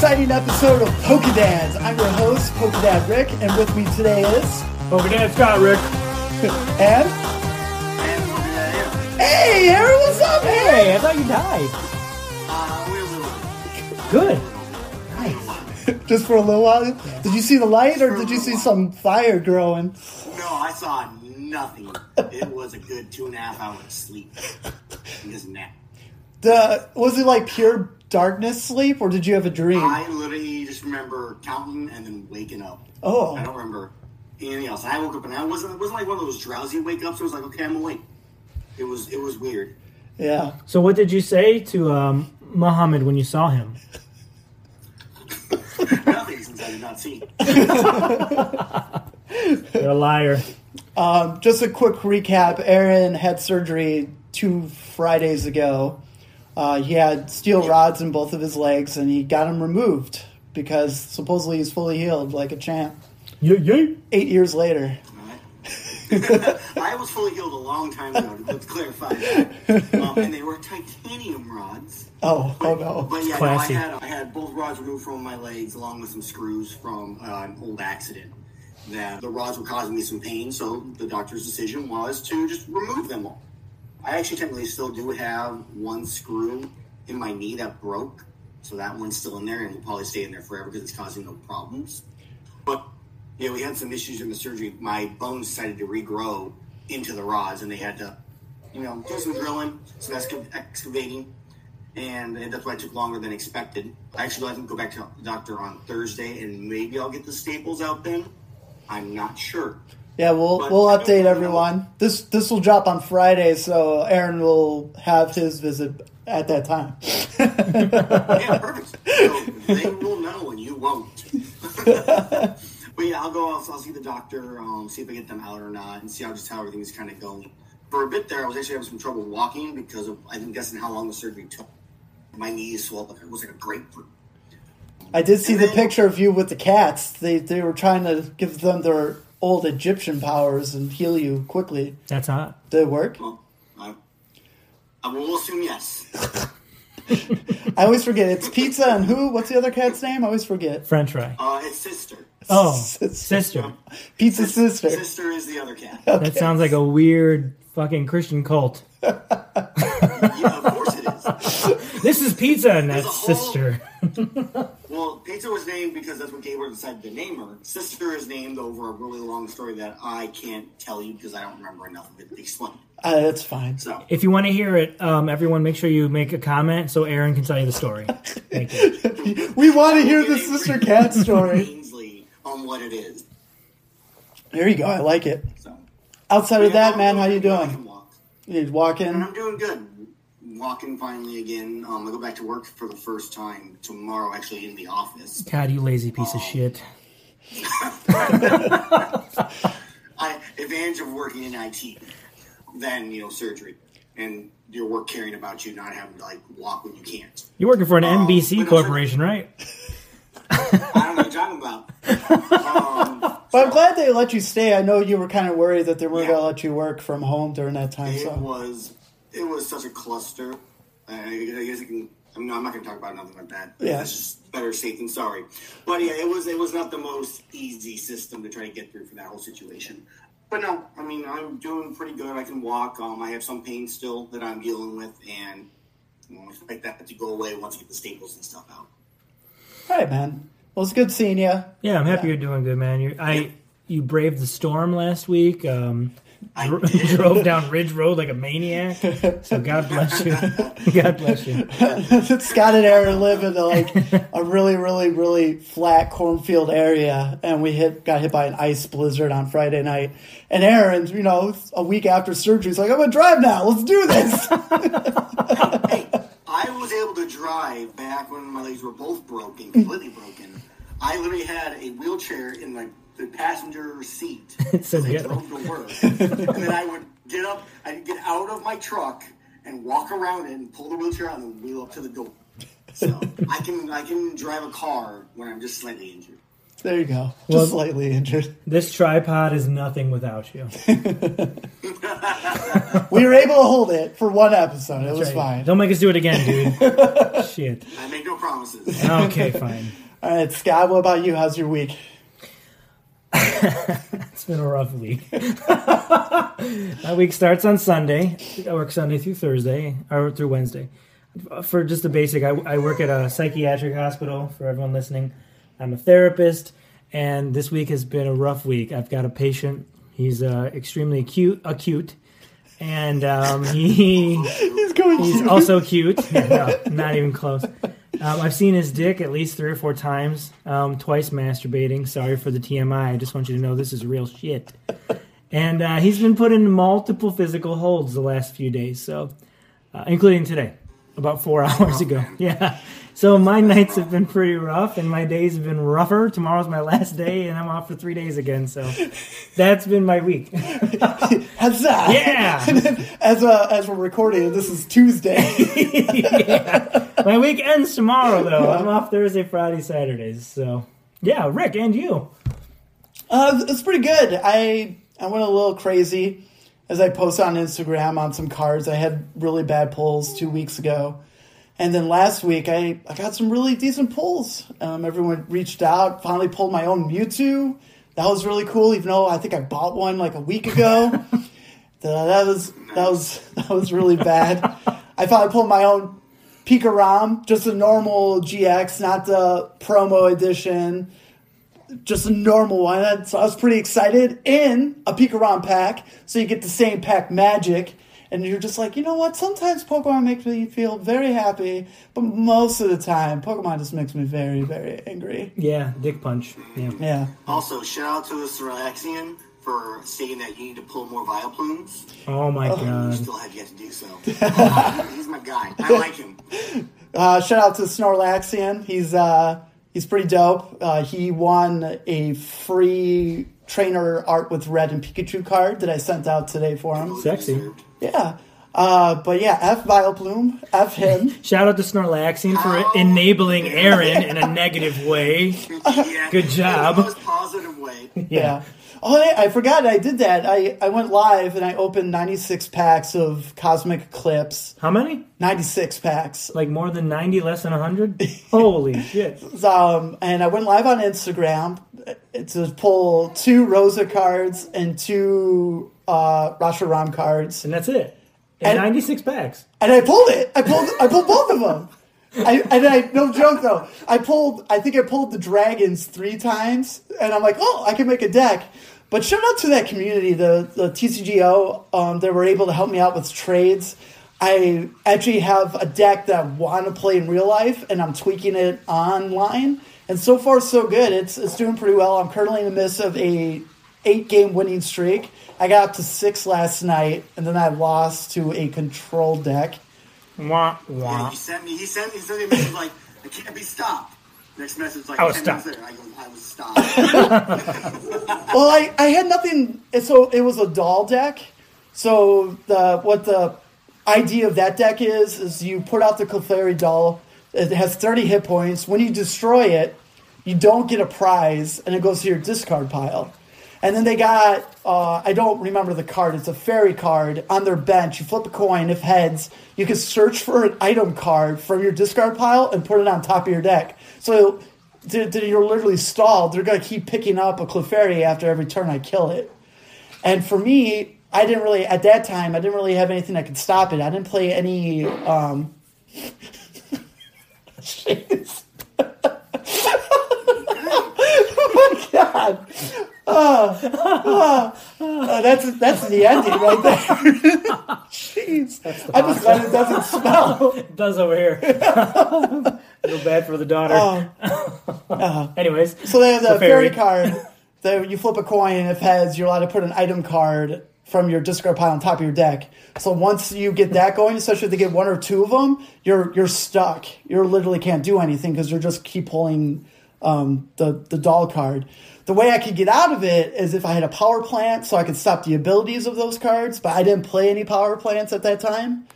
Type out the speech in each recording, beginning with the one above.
to another exciting episode of Pokedads. I'm your host, Pokedad Rick, and with me today is Okay, Dad Scott, Rick. and Hey, Aaron, what's up, man? Hey, I thought you died. Uh we'll. Good. Nice. Just for a little while. Did you see the light, or did you see some fire growing? No, I saw nothing. It was a good two and a half hours sleep. Just nap. The, was it like pure darkness sleep, or did you have a dream? I literally just remember counting and then waking up. Oh. I don't remember anything else. I woke up and I wasn't. It wasn't like one of those drowsy wake ups. It was like, okay, I'm awake. It was. It was weird. yeah. So, what did you say to um, Muhammad when you saw him? Nothing since I did not see. You're a liar. Um, just a quick recap. Aaron had surgery two Fridays ago. Uh, he had steel rods in both of his legs, and he got them removed because supposedly he's fully healed, like a champ. Yeah, yeah. Eight years later. I was fully healed a long time ago. Let's clarify that. Um, and they were titanium rods. Oh, oh no. But yeah, no, I had I had both rods removed from my legs, along with some screws from uh, an old accident. That the rods were causing me some pain, so the doctor's decision was to just remove them all. I actually technically still do have one screw in my knee that broke, so that one's still in there and will probably stay in there forever because it's causing no problems. But yeah, we had some issues in the surgery. My bones decided to regrow into the rods, and they had to, you know, do some drilling, some exca- excavating, and that's why it took longer than expected. I actually let them go back to the doctor on Thursday, and maybe I'll get the staples out then. I'm not sure. Yeah, we'll But- we'll update everyone. This this will drop on Friday, so Aaron will have his visit at that time. Yeah, perfect. So they will know, and you won't. but yeah, I'll go. I'll, I'll see the doctor, um, see if I get them out or not, and see how just how everything's kind of going. For a bit there, I was actually having some trouble walking because of I'm guessing how long the surgery took. My knees swelled like it was like a grapefruit. I did see And the then- picture of you with the cats. They they were trying to give them their old Egyptian powers and heal you quickly. That's hot. Did it work? Well, I, I will assume yes. I always forget. It's pizza and who? What's the other cat's name? I always forget. French fry. Uh, it's sister. Oh, Sis- sister. Pizza sister. Sister is the other cat. That sounds like a weird fucking Christian cult. yeah, of course it is. This is pizza, and that's whole- sister. Well, Pizza was named because that's what Gabriel decided to name her. Sister is named over a really long story that I can't tell you because I don't remember enough of it to explain. Uh, that's fine. So, If you want to hear it, um, everyone, make sure you make a comment so Aaron can tell you the story. Thank you. We want to hear the sister cat story. Ainsley on what it is. There you go. I like it. So, Outside of that, man, how you I doing? can walk. You And walking? I'm doing good. Walking finally again. Um, I go back to work for the first time tomorrow, actually in the office. God, you lazy piece of shit. I advantage of working in IT than you know surgery and your work caring about you not having to like walk when you can't. You're working for an Um, NBC but no, corporation, right? I don't know what you're talking about. Um, But I'm glad they let you stay. I know you were kind of worried that they weren't Yeah. going to let you work from home during that time. it So was it was such a cluster. I, I guess I can. I'm not, I'm not going to talk about nothing like that. Yeah. That's just better safe than sorry. But yeah, it was it was not the most easy system to try to get through for that whole situation. But no, I mean I'm doing pretty good. I can walk. Um, I have some pain still that I'm dealing with, and I expect that to go away once I get the staples and stuff out. all right, man. Well, it's good seeing you. Yeah, I'm happy Yeah. you're doing good, man. You, I you braved the storm last week. Um, I dro- did. drove down Ridge Road like a maniac. So God bless you. God bless you. Scott and Aaron live in like a really, really, really flat cornfield area, and we hit got hit by an ice blizzard on Friday night. And Aaron, you know, a week after surgery, is like, "I'm gonna drive now. Let's do this." hey, I was able to drive back when my legs were both broken, completely broken. I literally had a wheelchair in the, the passenger seat so as I good. drove to work, and then I would get up, I'd get out of my truck and walk around it and pull the wheelchair out and wheel up to the door. So I can I can drive a car when I'm just slightly injured. There you go. Just Well- slightly injured. This tripod is nothing without you. We were able to hold it for one episode. It was Right. fine. Don't make us do it again, dude. Shit. I make no promises. Okay, fine. All right, Scott. What about you? How's your week? It's been a rough week. My week starts on Sunday. I work Sunday through Thursday or through Wednesday. For just the basic, I, I work at a psychiatric hospital. For everyone listening, I'm a therapist, and this week has been a rough week. I've got a patient. He's uh, extremely acute, acute, and um, he He's going. He's also cute. No, not even close. Um, I've seen his dick at least three or four times. Um, twice masturbating. Sorry for the TMI. I just want you to know this is real shit. And uh, he's been put in multiple physical holds the last few days, so uh, including today, about four hours ago. Yeah. So my nights have been pretty rough, and my days have been rougher. Tomorrow's my last day, and I'm off for three days again. So that's been my week. Huzzah! Yeah. As uh, as we're recording, this is Tuesday. yeah. My week ends tomorrow, though. I'm off Thursday, Friday, Saturdays. So, yeah, Rick and you. Uh, it's pretty good. I I went a little crazy as I posted on Instagram on some cards. I had really bad pulls two weeks ago, and then last week I, I got some really decent pulls. Um, everyone reached out. Finally pulled my own Mewtwo. That was really cool. Even though I think I bought one like a week ago. that, was that was that was really bad. I finally pulled my own Pika Rom, just a normal GX, not the promo edition just a normal one. So I was pretty excited in a Pikarom pack. So you get the same pack magic. And you're just like, you know what? Sometimes Pokemon makes me feel very happy, but most of the time, Pokemon just makes me very, very angry. Yeah, Dick Punch. Yeah. Yeah. Also, shout out to the Cyraxian for saying that you need to pull more Vileplumes. Oh my You god. still have yet to do so. He's my guy. I like him. Uh, shout out to Snorlaxian. He's uh, he's pretty dope. Uh, he won a free trainer art with red and Pikachu card that I sent out today for him. Sexy. Yeah. Uh, but yeah, F Vileplume, F him. Shout out to Snorlaxian for enabling Aaron in a negative way. Yeah, Good job. In the most positive way. Yeah. Oh, I, I forgot I did that. I, I went live and I opened 96 packs of Cosmic Eclipse. How many? 96 packs. Like more than 90, less than 100? Holy shit. Um, and I went live on Instagram to pull two Rosa cards and two uh, Rasharam cards. And that's it. And And- 96 packs. And I pulled it. I pulled I pulled both of them. I, and I no joke though. I pulled I think I pulled the dragons three times, and I'm like, oh, I can make a deck. But shout out to that community, the the TCGO. Um, they were able to help me out with trades. I actually have a deck that I want to play in real life, and I'm tweaking it online. And so far, so good. It's it's doing pretty well. I'm currently in the midst of a eight game winning streak. I got up to six last night, and then I lost to a control deck. Wah, Yeah, he sent me. He sent me. He sent me a message like, "I can't be stopped." Next message like, I was 10 minutes stopped. later, I go, "I was stopped." Well, I, I had nothing. So it was a doll deck. So the what the idea of that deck is is you put out the Clefairy doll. It has thirty hit points. When you destroy it, you don't get a prize, and it goes to your discard pile. And then they got uh, I don't remember the card. It's a fairy card on their bench. You flip a coin. If heads, you can search for an item card from your discard pile and put it on top of your deck. So you're literally stalled. They're gonna keep picking up a Clefairy after every turn I kill it. And for me, I didn't really at that time. I didn't really have anything that could stop it. I didn't play any. Um, oh my god. Oh, oh, that's that's the ending right there. Jeez, I just glad it doesn't smell. It does over here. Feel bad for the daughter. Oh. Uh-huh. Anyways, So they have the The fairy. fairy card. That you flip a coin, and if heads, you're allowed to put an item card from your discard pile on top of your deck. So once you get that going, especially if they get one or two of them, you're you're stuck. You literally can't do anything because you're just keep pulling um, the the doll card. The way I could get out of it is if I had a power plant, so I could stop the abilities of those cards. But I didn't play any power plants at that time.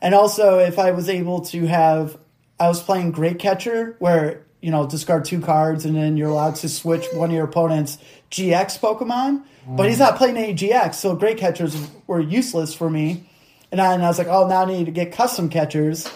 And also, if I was able to have, I was playing Great Catcher, where you know, discard two cards, and then you're allowed to switch one of your opponent's GX Pokemon. But he's mm. not playing any GX, so great catchers were useless for me. And I, and I was like, oh, now I need to get custom catchers.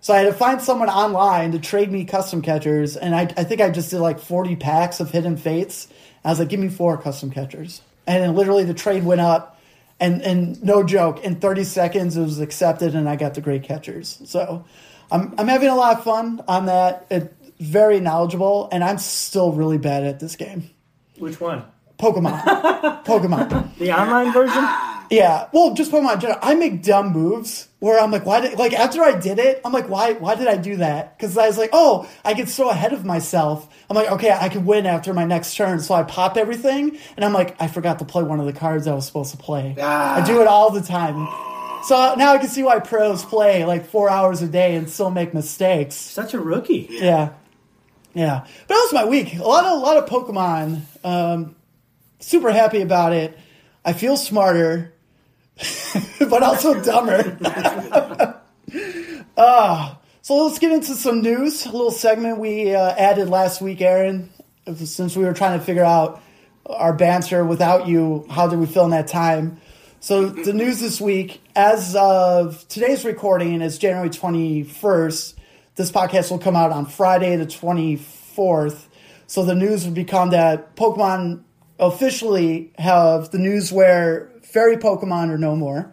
So I had to find someone online to trade me custom catchers, and I, I think I just did like 40 packs of Hidden Fates. I was like, give me four custom catchers. And then literally the trade went up, and, and no joke, in 30 seconds it was accepted, and I got the great catchers. So I'm, I'm having a lot of fun on that. It's very knowledgeable, and I'm still really bad at this game. Which one? Pokemon. Pokemon. The online version? Yeah, well, just Pokemon. I make dumb moves where I'm like, why did like after I did it, I'm like, why why did I do that? Because I was like, oh, I get so ahead of myself. I'm like, okay, I can win after my next turn, so I pop everything, and I'm like, I forgot to play one of the cards I was supposed to play. I do it all the time. So now I can see why pros play like four hours a day and still make mistakes. Such a rookie. Yeah, yeah. But that was my week. A lot of a lot of Pokemon. Um, super happy about it. I feel smarter, but also dumber. Ah, so let's get into some news. A little segment we uh, added last week, Aaron, since we were trying to figure out our banter without you. How did we fill in that time? So the news this week, as of today's recording, is January twenty first. This podcast will come out on Friday, the twenty fourth. So the news would become that Pokemon officially have the news where fairy Pokemon are no more.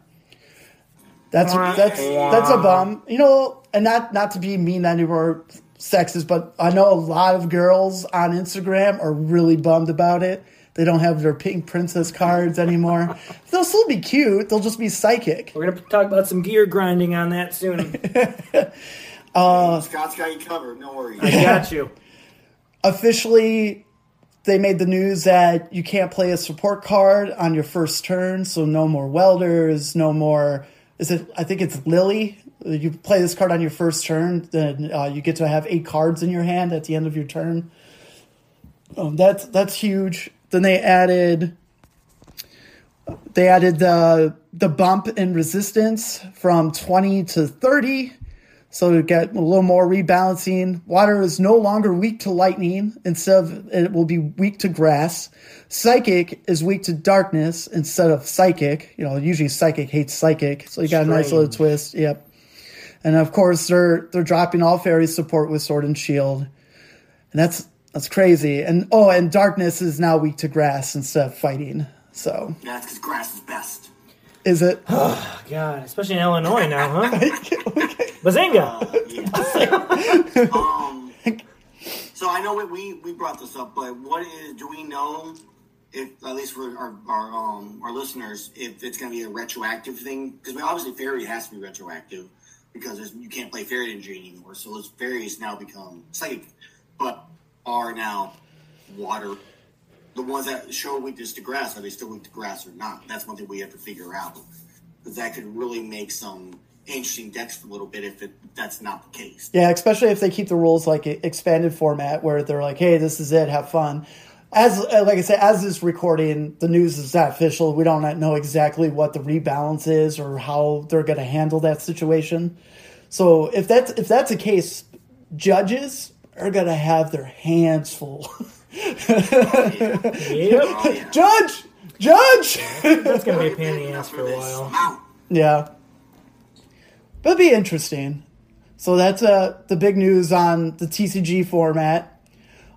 That's that's that's a bum. You know, and not not to be mean anymore sexist, but I know a lot of girls on Instagram are really bummed about it. They don't have their pink princess cards anymore. They'll still be cute. They'll just be psychic. We're going to talk about some gear grinding on that soon. Uh, Scott's got you covered. No worries. I got you. Officially, they made the news that you can't play a support card on your first turn, so no more welders, no more. Is it? I think it's Lillie. You play this card on your first turn, then uh, you get to have eight cards in your hand at the end of your turn. Um, that's that's huge. Then they added they added the the bump in resistance from 20 to 30 so to get a little more rebalancing water is no longer weak to lightning. Instead of it will be weak to grass. Psychic is weak to darkness instead of psychic. You know usually psychic hates psychic. So you got a nice little twist. Yep. And of course they're they're dropping all fairy support with sword and shield. And that's that's crazy. And oh and darkness is now weak to grass instead of fighting. So. That's because grass is best. Is it Oh God, especially in Illinois now, huh? Bazinga! Um, so I know we, we we brought this up, but what is? Do we know if at least for our our um our listeners if it's going to be a retroactive thing? Because obviously fairy has to be retroactive because you can't play fairy energy anymore. So those fairies now become psychic, but are now water. The ones that show weakness to grass are they still weak to grass or not? That's one thing we have to figure out. Because that could really make some interesting decks a little bit if it, that's not the case. Yeah, especially if they keep the rules like expanded format where they're like, "Hey, this is it, have fun." As uh, like I said, as this recording, the news is not official. We don't know exactly what the rebalance is or how they're going to handle that situation. So if that's if that's the case, judges are going to have their hands full. Yep. Judge, judge. That's going to be a pain in the ass for a while. Yeah. But be interesting. So that's uh, the big news on the TCG format.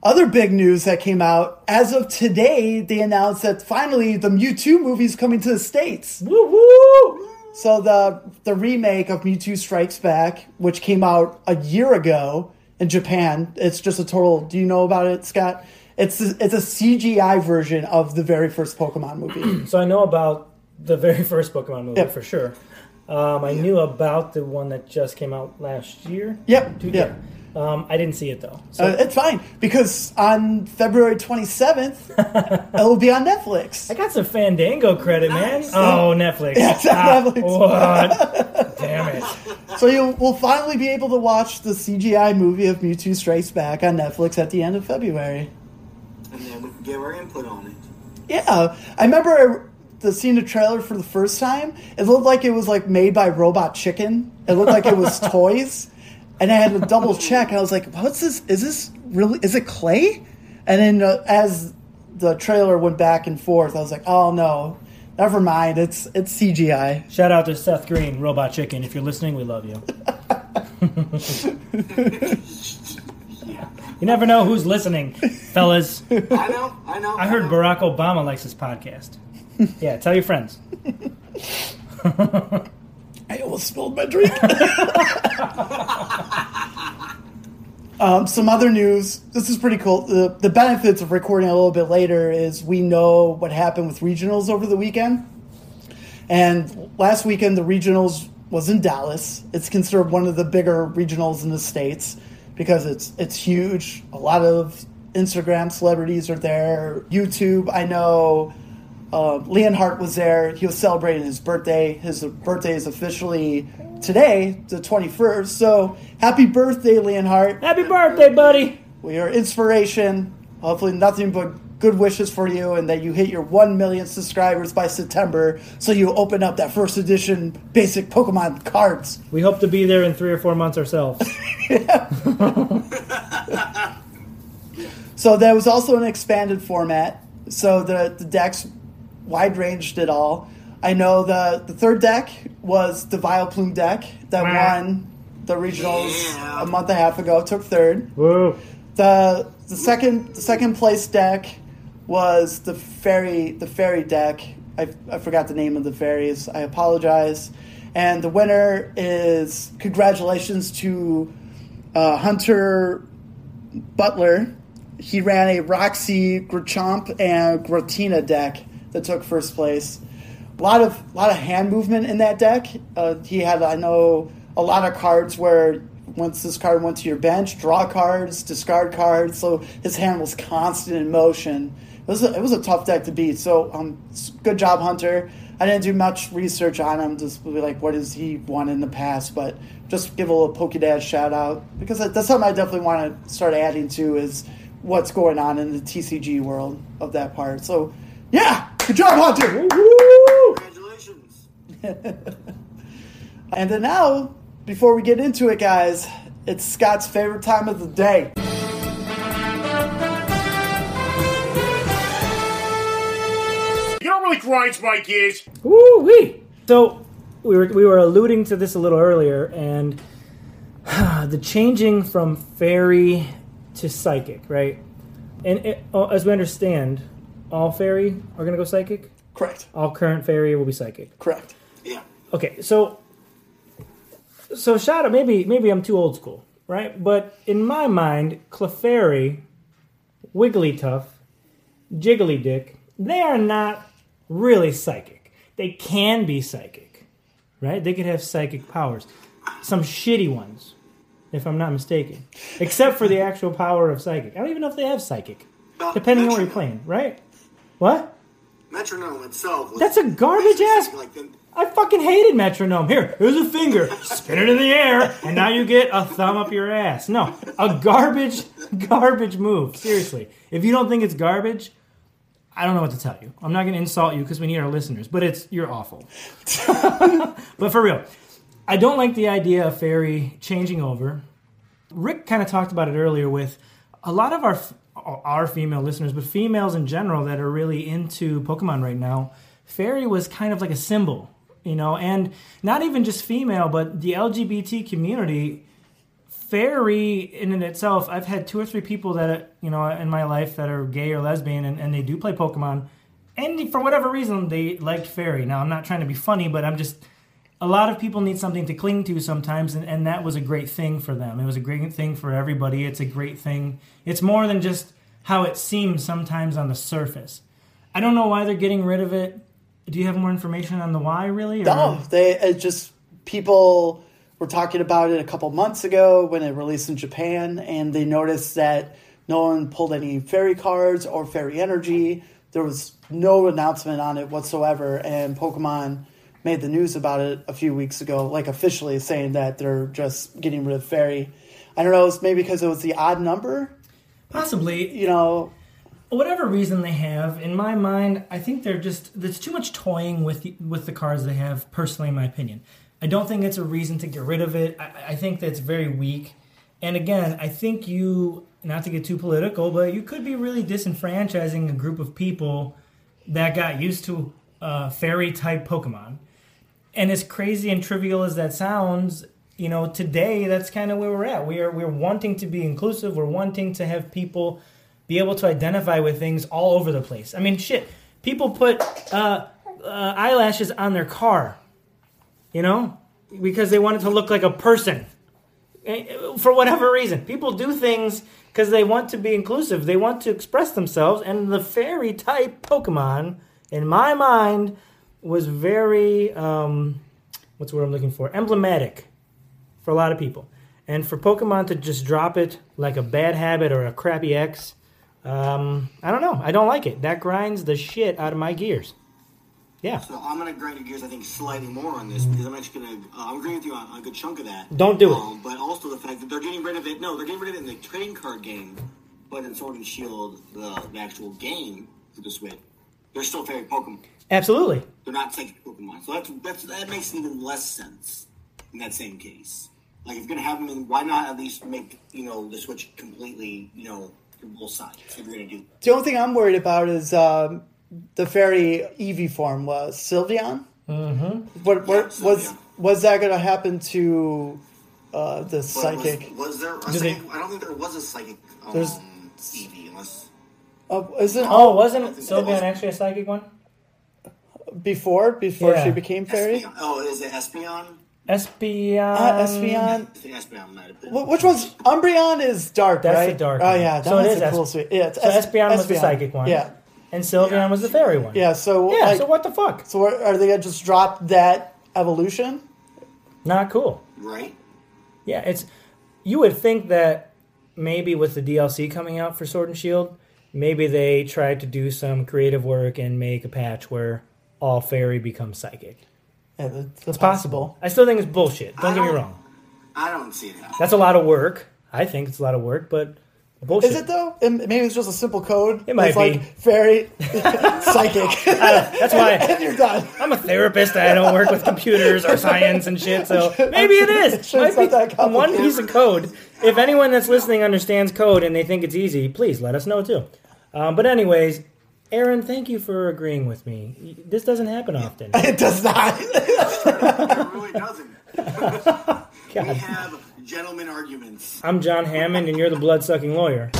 Other big news that came out as of today, they announced that finally the Mewtwo movie's coming to the States. Woo woo! So the the remake of Mewtwo Strikes Back, which came out a year ago in Japan, it's just a total. Do you know about it, Scott? It's a, it's a CGI version of the very first Pokemon movie. So I know about the very first Pokemon movie Yep. for sure. Um, I knew about the one that just came out last year. Yep, Two- yep. Um, I didn't see it though. So Uh, it's fine because on February 27th, it'll be on Netflix. I got some Fandango credit, man. Oh, Netflix. Yeah, Ah, Netflix. What? Damn it. So you will finally be able to watch the CGI movie of Mewtwo Strikes Back on Netflix at the end of February. And then we can give our input on it. Yeah, I remember the seeing the trailer for the first time. It looked like it was like made by Robot Chicken. It looked like it was toys, and I had to double check. I was like, "What's this? Is this really is it clay? And then uh, as the trailer went back and forth, I was like, oh no, never mind. It's it's CGI. Shout out to Seth Green, Robot Chicken. If you're listening, we love you. you never know who's listening, fellas. I know, I know. I heard know. Barack Obama likes this podcast. Yeah, tell your friends. I almost spilled my drink. um, some other news. This is pretty cool. The, the benefits of recording a little bit later is we know what happened with regionals over the weekend. And last weekend, the regionals was in Dallas. It's considered one of the bigger regionals in the states because it's it's huge. A lot of Instagram celebrities are there. YouTube, I know. Uh, Leonhart was there. He was celebrating his birthday. His birthday is officially today, the 21st. So happy birthday, Leonhart. Happy birthday, buddy! We are inspiration. Hopefully, nothing but good wishes for you and that you hit your 1 million subscribers by September so you open up that first edition basic Pokemon cards. We hope to be there in three or four months ourselves. So there was also an expanded format. So the, the decks wide ranged it all. I know the, the third deck was the Vileplume deck that won the regionals Yeah. a month and a half ago, took third. Whoa. The the second the second place deck was the fairy the fairy deck. I, I forgot the name of the fairies. I apologize. And the winner is congratulations to uh, Hunter Butler. He ran a Roxie, Garchomp, and Giratina deck that took first place. A lot of lot of hand movement in that deck. Uh, he had, I know, a lot of cards where once this card went to your bench, draw cards, discard cards. So his hand was constant in motion. It was a, it was a tough deck to beat. So um, good job, Hunter. I didn't do much research on him, just be like what has he won in the past, but just give a little Pokedads shout out because that's something I definitely want to start adding to is what's going on in the TCG world of that part. So yeah, good job, Hunter. Congratulations. And then now, before we get into it, guys, it's Scott's favorite time of the day. You know what really grinds my gears? Woo wee! So we were we were alluding to this a little earlier, and the changing from fairy to psychic, right? And it, oh, as we understand, all fairy are going to go psychic. Correct. All current fairy will be psychic. Correct. Yeah. Okay, so so shout out. Maybe maybe I'm too old school, right? But in my mind, Clefairy, Wigglytuff, Jiggly Dick, they are not really psychic. They can be psychic, right? They could have psychic powers. Some shitty ones, if I'm not mistaken. Except for the actual power of psychic. I don't even know if they have psychic, Well, depending on what you're playing, right? What? Metronome itself. Was That's a garbage ass- Like I fucking hated metronome. Here, here's a finger. Spin it in the air, and now you get a thumb up your ass. No, a garbage, garbage move. Seriously. If you don't think it's garbage, I don't know what to tell you. I'm not going to insult you because we need our listeners, but it's you're awful. but for real, I don't like the idea of fairy changing over. Rick kind of talked about it earlier with a lot of our our female listeners, but females in general that are really into Pokemon right now. Fairy was kind of like a symbol, you know, and not even just female, but the LGBT community. Fairy in and itself, I've had two or three people that you know in my life that are gay or lesbian, and, and they do play Pokemon, and for whatever reason they liked Fairy. Now I'm not trying to be funny, but I'm just a lot of people need something to cling to sometimes and, and that was a great thing for them. It was a great thing for everybody. It's a great thing. It's more than just how it seems sometimes on the surface. I don't know why they're getting rid of it. Do you have more information on the why really or- No, they just people were talking about it a couple months ago when it released in Japan, and they noticed that no one pulled any fairy cards or fairy energy. There was no announcement on it whatsoever, and Pokemon made the news about it a few weeks ago, like officially saying that they're just getting rid of fairy. I don't know, it's maybe because it was the odd number, possibly you know. whatever reason they have in my mind i think they're just there's too much toying with the, with the cards they have personally in my opinion i don't think it's a reason to get rid of it i, I think that's very weak and again i think you not to get too political, but you could be really disenfranchising a group of people that got used to uh, fairy type Pokemon. And as crazy and trivial as that sounds, you know, today that's kind of where we're at. We are we're wanting to be inclusive. We're wanting to have people be able to identify with things all over the place. I mean, shit, people put uh, uh, eyelashes on their car, you know, because they want it to look like a person. Eh, For whatever reason, people do things because they want to be inclusive. They want to express themselves, and the fairy type Pokemon, in my mind, was very um, what's the word I'm looking for? Emblematic for a lot of people. And for Pokemon to just drop it like a bad habit or a crappy X, um, I don't know. I don't like it. That grinds the shit out of my gears. Yeah. So I'm going to grind your gears, I think, slightly more on this because I'm actually going to. Uh, I'm agreeing with you on, on a good chunk of that. Don't do it. Um, but also the fact that they're getting rid of it. No, they're getting rid of it in the trading card game, but in Sword and Shield, the, the actual game for the Switch, they're still fairy Pokemon. Absolutely. They're not psychic Pokemon. So that's, that's that makes even less sense in that same case. Like if you're gonna have them in, why not at least make you know the Switch completely you know for both sides? If you're gonna do The only thing I'm worried about is um, the fairy Eevee form was Sylveon. Mm-hmm. What, what Yeah, was Sylveon. was that going to happen to uh, the But psychic? Was, was there? A they- psychic, I don't think there was a psychic um, There's- Eevee unless. Uh, isn't Oh, wasn't I think it Sylveon was. actually a psychic one? before before Yeah. she became fairy? Espeon. Oh, is it Espeon? Espeon. Uh, Espeon. Espeon might have been. Wh- Which one's Umbreon is dark, That's right? the dark Oh one. yeah, that So it one's is a Es- cool sweet. Yeah, it's So Es- Espeon was the psychic one. Yeah, And Sylveon Yeah. was the fairy one. yeah. So Yeah, like, so what the fuck? so are are they gonna just drop that evolution? Not cool. Right. Yeah, it's you would think that maybe with the DLC coming out for Sword and Shield, maybe they tried to do some creative work and make a patch where all fairy becomes psychic. Yeah, that's, It's possible. I still think it's bullshit. Don't I get me don't- wrong. I don't see that. That's a lot of work. I think it's a lot of work, but bullshit. Is it though? It- Maybe it's just a simple code. It might it's be. like fairy, psychic, That's why and you're done. I'm a therapist. I don't work with computers or science and shit. So maybe it is. sure Might be that one piece of code. If anyone that's listening understands code and they think it's easy, please let us know too. Um, but anyways, Aaron, thank you for agreeing with me. This doesn't happen often. It does not. It really doesn't. we have gentlemen arguments. I'm John Hammond, and you're the blood sucking lawyer.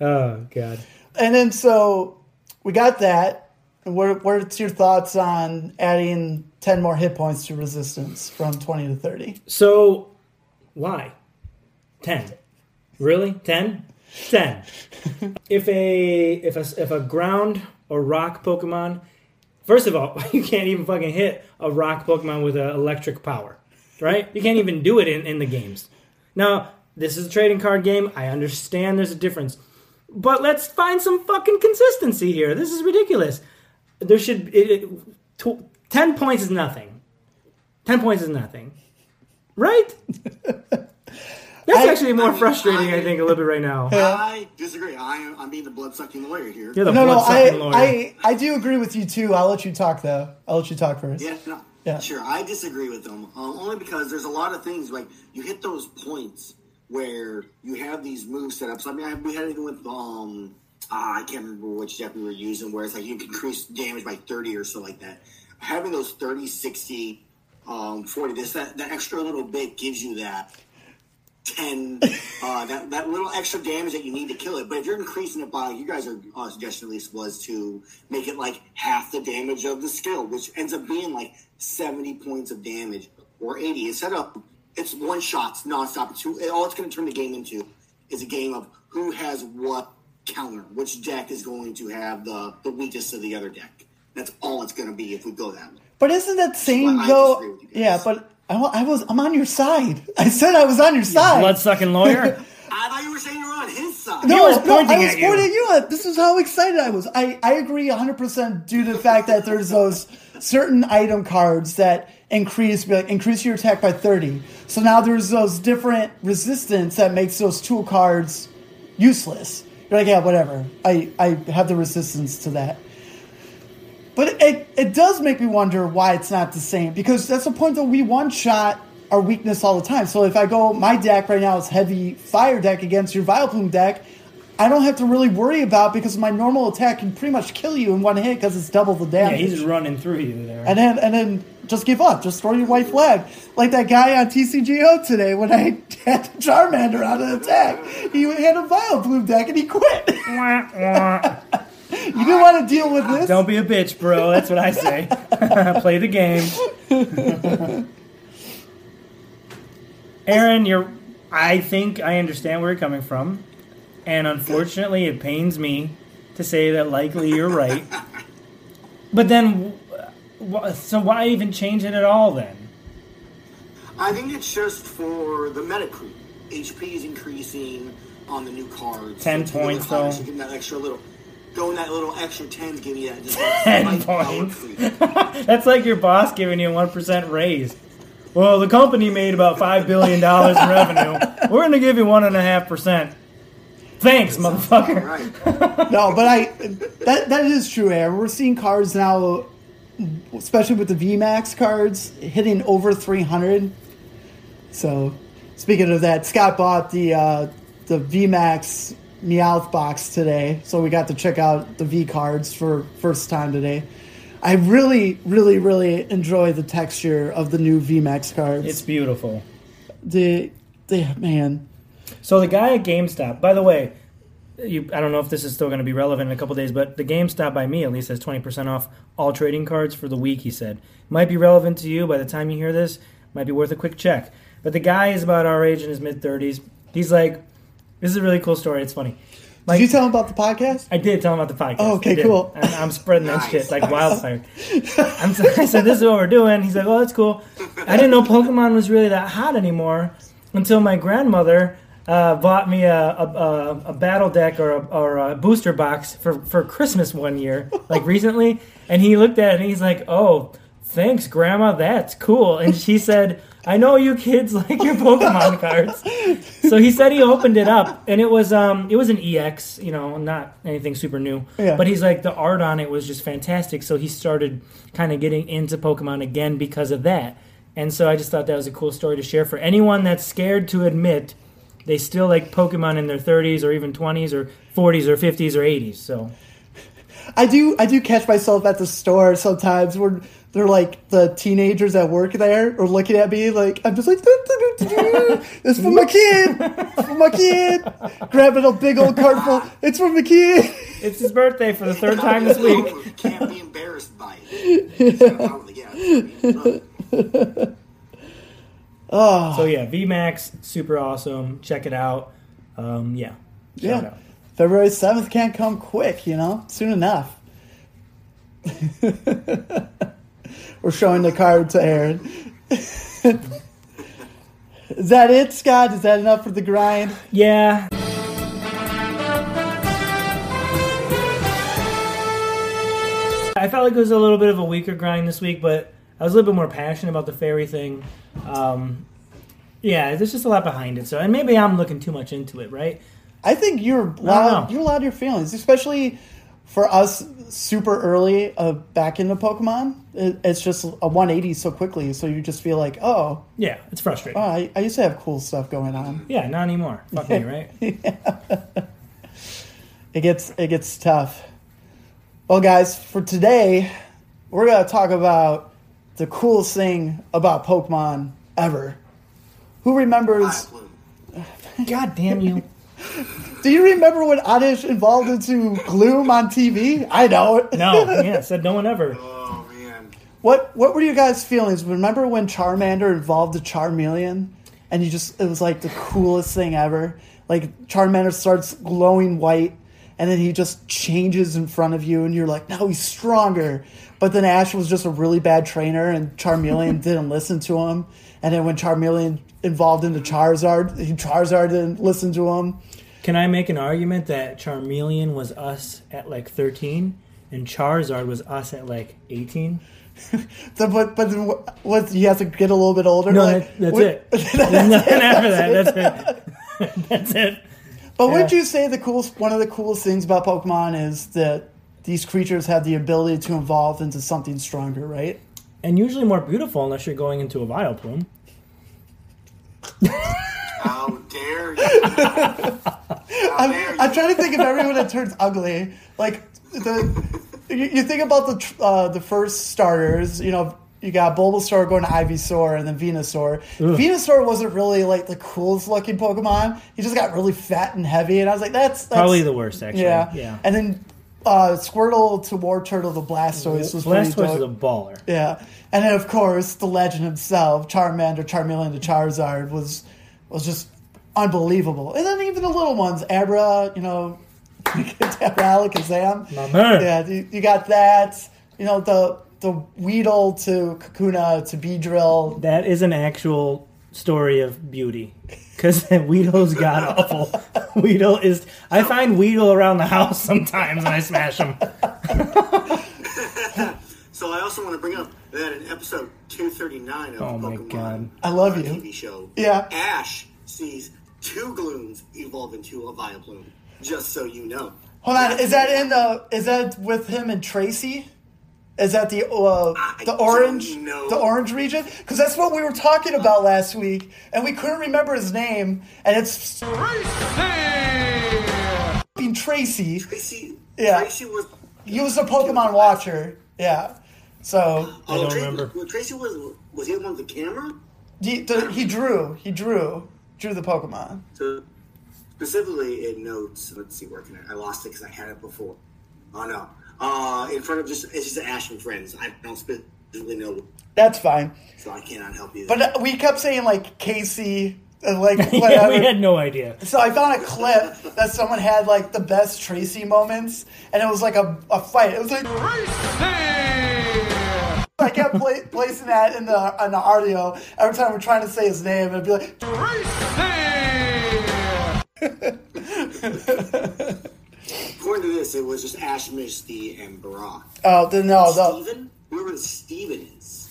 Oh God. and then so we got that. What, what's your thoughts on adding ten more hit points to resistance from twenty to thirty? So, why? 10. Really? 10? 10. if a if a if a ground or rock Pokemon, first of all, you can't even fucking hit a rock Pokemon with an electric power, right? You can't even do it in, in the games. Now, this is a trading card game. I understand there's a difference. But let's find some fucking consistency here. This is ridiculous. There should it, it, tw- 10 points is nothing. 10 points is nothing. Right? That's I- actually more I mean, frustrating, I, I- think, a little bit right now. I disagree. I am, I'm being the blood sucking lawyer here. You're the No, no, blood I, sucking lawyer. I, I do agree with you too. I'll let you talk though. I'll let you talk first. Yeah, no, Yeah. sure. I disagree with them um, only because there's a lot of things like you hit those points where you have these move setups. I mean, I, we had it with um, ah, I can't remember which deck we were using, where it's like you can increase damage by 30 or so like that. Having those 30, 60, um, 40, this that, that extra little bit gives you that 10, uh, that, that little extra damage that you need to kill it. But if you're increasing it by, you guys are, uh, suggestion at least was to make it like half the damage of the skill, which ends up being like 70 points of damage or 80. Instead of, it's one shots nonstop. It's who, all it's going to turn the game into is a game of who has what counter, which deck is going to have the, the weakest of the other deck. That's all it's going to be if we go that way. But isn't that same Well, though? with you guys. Yeah, but I, I was I'm on your side. I said I was on your side. blood sucking lawyer? I thought you were saying you were on his side. No, was no, pointing I was at you. pointing at you. This is how excited I was. I, I agree 100% due to the fact that there's those certain item cards that increase, be like increase your attack by thirty. So now there's those different resistance that makes those tool cards useless. You're like, yeah, whatever. I I have the resistance to that. But it, it does make me wonder why it's not the same because that's the point that we one shot our weakness all the time. So if I go, my deck right now is heavy fire deck against your Vileplume deck, I don't have to really worry about because my normal attack can pretty much kill you in one hit because it's double the damage. Yeah, he's running through you there. and then and then just give up, just throw your white flag, like that guy on TCGO today when I had Charmander out of the attack. He had a Vileplume deck and he quit. You didn't want to deal with this. Don't be a bitch, bro. That's what I say. Play the game. Aaron, you're. I think I understand where you're coming from, and unfortunately, it pains me to say that likely you're right. But then, so why even change it at all then? I think it's just for the meta creep. HP is increasing on the new cards. 10 So points, though. so give 'em that extra little, going that little extra ten to give you that just that 10 points. That's like your boss giving you a one percent raise. Well, the company made about five billion dollars in revenue. We're going to give you one and a half percent. Thanks, motherfucker. Right. No, but I that that is true, Aaron. We're seeing cards now, especially with the VMAX cards hitting over three hundred. So, speaking of that, Scott bought the uh, the VMAX Meowth box today, so we got to check out the V cards for first time today. I really, really, really enjoy the texture of the new VMAX cards. It's beautiful. the, the man. So the guy at GameStop, by the way, you, I don't know if this is still going to be relevant in a couple days, but the GameStop by me at least has twenty percent off all trading cards for the week. He said might be relevant to you by the time you hear this. Might be worth a quick check. But the guy is about our age in his mid thirties. He's like, this is a really cool story. It's funny. Did you tell him about the podcast? I did tell him about the podcast. Oh, okay, cool. And I'm spreading that Nice. shit like wildfire. I'm, I said, "This is what we're doing." He's like, "Oh, that's cool." I didn't know Pokemon was really that hot anymore until my grandmother uh, bought me a, a, a, battle deck or a, or a booster box for, for Christmas one year, like recently. And he looked at it and he's like, "Oh, thanks, Grandma. That's cool." And she said. I know you kids like your Pokemon cards. So he said he opened it up and it was um it was an EX, you know, not anything super new. Yeah. But he's like the art on it was just fantastic. So he started kind of getting into Pokemon again because of that. And so I just thought that was a cool story to share for anyone that's scared to admit they still like Pokemon in their 30s or even 20s or 40s or 50s or 80s. So I do I do catch myself at the store sometimes where they're like the teenagers that work there are looking at me like I'm just like "Doo, doo, doo, doo, doo. it's for my kid it's for my kid grabbing a big old cart full it's for my kid it's his birthday for the third time this week. Can't be embarrassed by it. Yeah, it's- So yeah, VMAX, super awesome. Check it out. Um, yeah. Yeah. February 7th can't come quick you know soon enough we're showing the card to Aaron is that it Scott is that enough for the grind Yeah. I felt like it was a little bit of a weaker grind this week, but I was a little bit more passionate about the fairy thing. Um, yeah, there's just a lot behind it. So, and maybe I'm looking too much into it, right? I think you're loud. You're loud your feelings, especially for us super early uh, back into Pokemon. It, it's just a 180 so quickly, so you just feel like, oh, Yeah, it's frustrating. oh I, I used to have cool stuff going on. yeah, not anymore. Fuck me, right? It gets it gets tough. Well, guys, for today, we're gonna talk about the coolest thing about Pokemon ever. Who remembers? God damn you. Do you remember when Oddish evolved into Gloom on TV? I don't. No, yeah, said no one ever. Oh man. What what were your guys' feelings? Remember when Charmander evolved to Charmeleon, and you just it was like the coolest thing ever. Like Charmander starts glowing white, and then he just changes in front of you, and you're like, now he's stronger. But then Ash was just a really bad trainer, and Charmeleon didn't listen to him. And then when Charmeleon evolved into Charizard, he Charizard didn't listen to him. Can I make an argument that Charmeleon was us at like 13 and Charizard was us at like 18? so, but but what, has to get a little bit older. No, like, that, that's it. There's nothing after that. That's it. that's it. But would Yeah. you say the coolest one of the coolest things about Pokemon is that these creatures have the ability to evolve into something stronger, right? And usually more beautiful unless you're going into a Vileplume. How dare you? How dare you? I'm trying to think of everyone that turns ugly. Like the you, you think about the uh, the first starters. You know, you got Bulbasaur going to Ivysaur and then Venusaur. Venusaur wasn't really like the coolest looking Pokemon. He just got really fat and heavy, and I was like, that's, that's Probably the worst, actually. yeah. Yeah. And then uh, Squirtle to Wartortle to Blastoise was Blastoise is dope. a baller. Yeah, and then of course the legend himself, Charmander, Charmeleon to Charizard, was was just unbelievable. And then even the little ones, Abra, you know, Alakazam. My man. Yeah, you, you got that. You know the the Weedle to Kakuna to Beedrill. That is an actual story of beauty. Because Weedle's god awful. Weedle is. I find Weedle around the house sometimes and I smash him. So I also want to bring up that in episode 239 of Oh my Pokemon God. I love you. TV show, Yeah. Ash sees two Glooms evolve into a Vileplume. Just so you know. Hold on, is that in the? Is that with him and Tracy? Is that the uh, I the orange the orange region? Because that's what we were talking about last week, and we couldn't remember his name, and it's being Tracy. Tracy, Yeah. Tracy was. He was a Pokemon watcher. Yeah. So I don't Tracy, remember. Tracy was was he the one with the camera? he, the, he drew. He drew. Drew the Pokemon. So specifically, it notes. Let's see, where can I? I lost it because I had it before. Oh no! Uh, in front of just it's just Ash and friends. I don't specifically know, That's fine. so I cannot help you. But uh, we kept saying like Casey, and like yeah, whatever. we had no idea. So I found a clip that someone had like the best Tracy moments, and it was like a, a fight. It was like Tracy. I kept pla placing that in the in the audio every time we're trying to say his name, and it'd be like According to this, it was just Ash, Misty, and Brock. oh the, no the Steven? Whoever Steven is.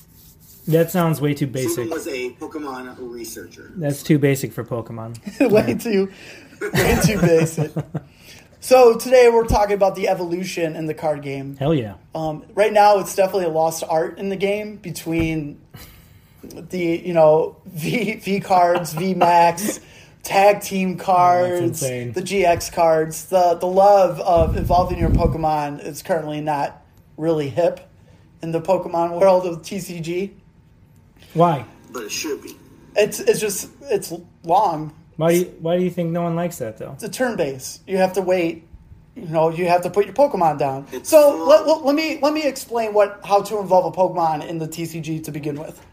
That sounds way too Steven basic. was a Pokemon researcher. That's too basic for Pokemon. way too way too basic. So today we're talking about the evolution in the card game. Hell yeah. Um, right now, it's definitely a lost art in the game between the you know V V cards, V Max, tag team oh, cards, insane. the GX cards. The the love of evolving your Pokemon is currently not really hip in the Pokemon world of TCG. Why? But it should be. It's it's just it's long. Why do you, why do you think no one likes that though? It's a turn base. You have to wait. You know, you have to put your Pokemon down. It's so let, let, let me let me explain what how to involve a Pokemon in the TCG to begin with.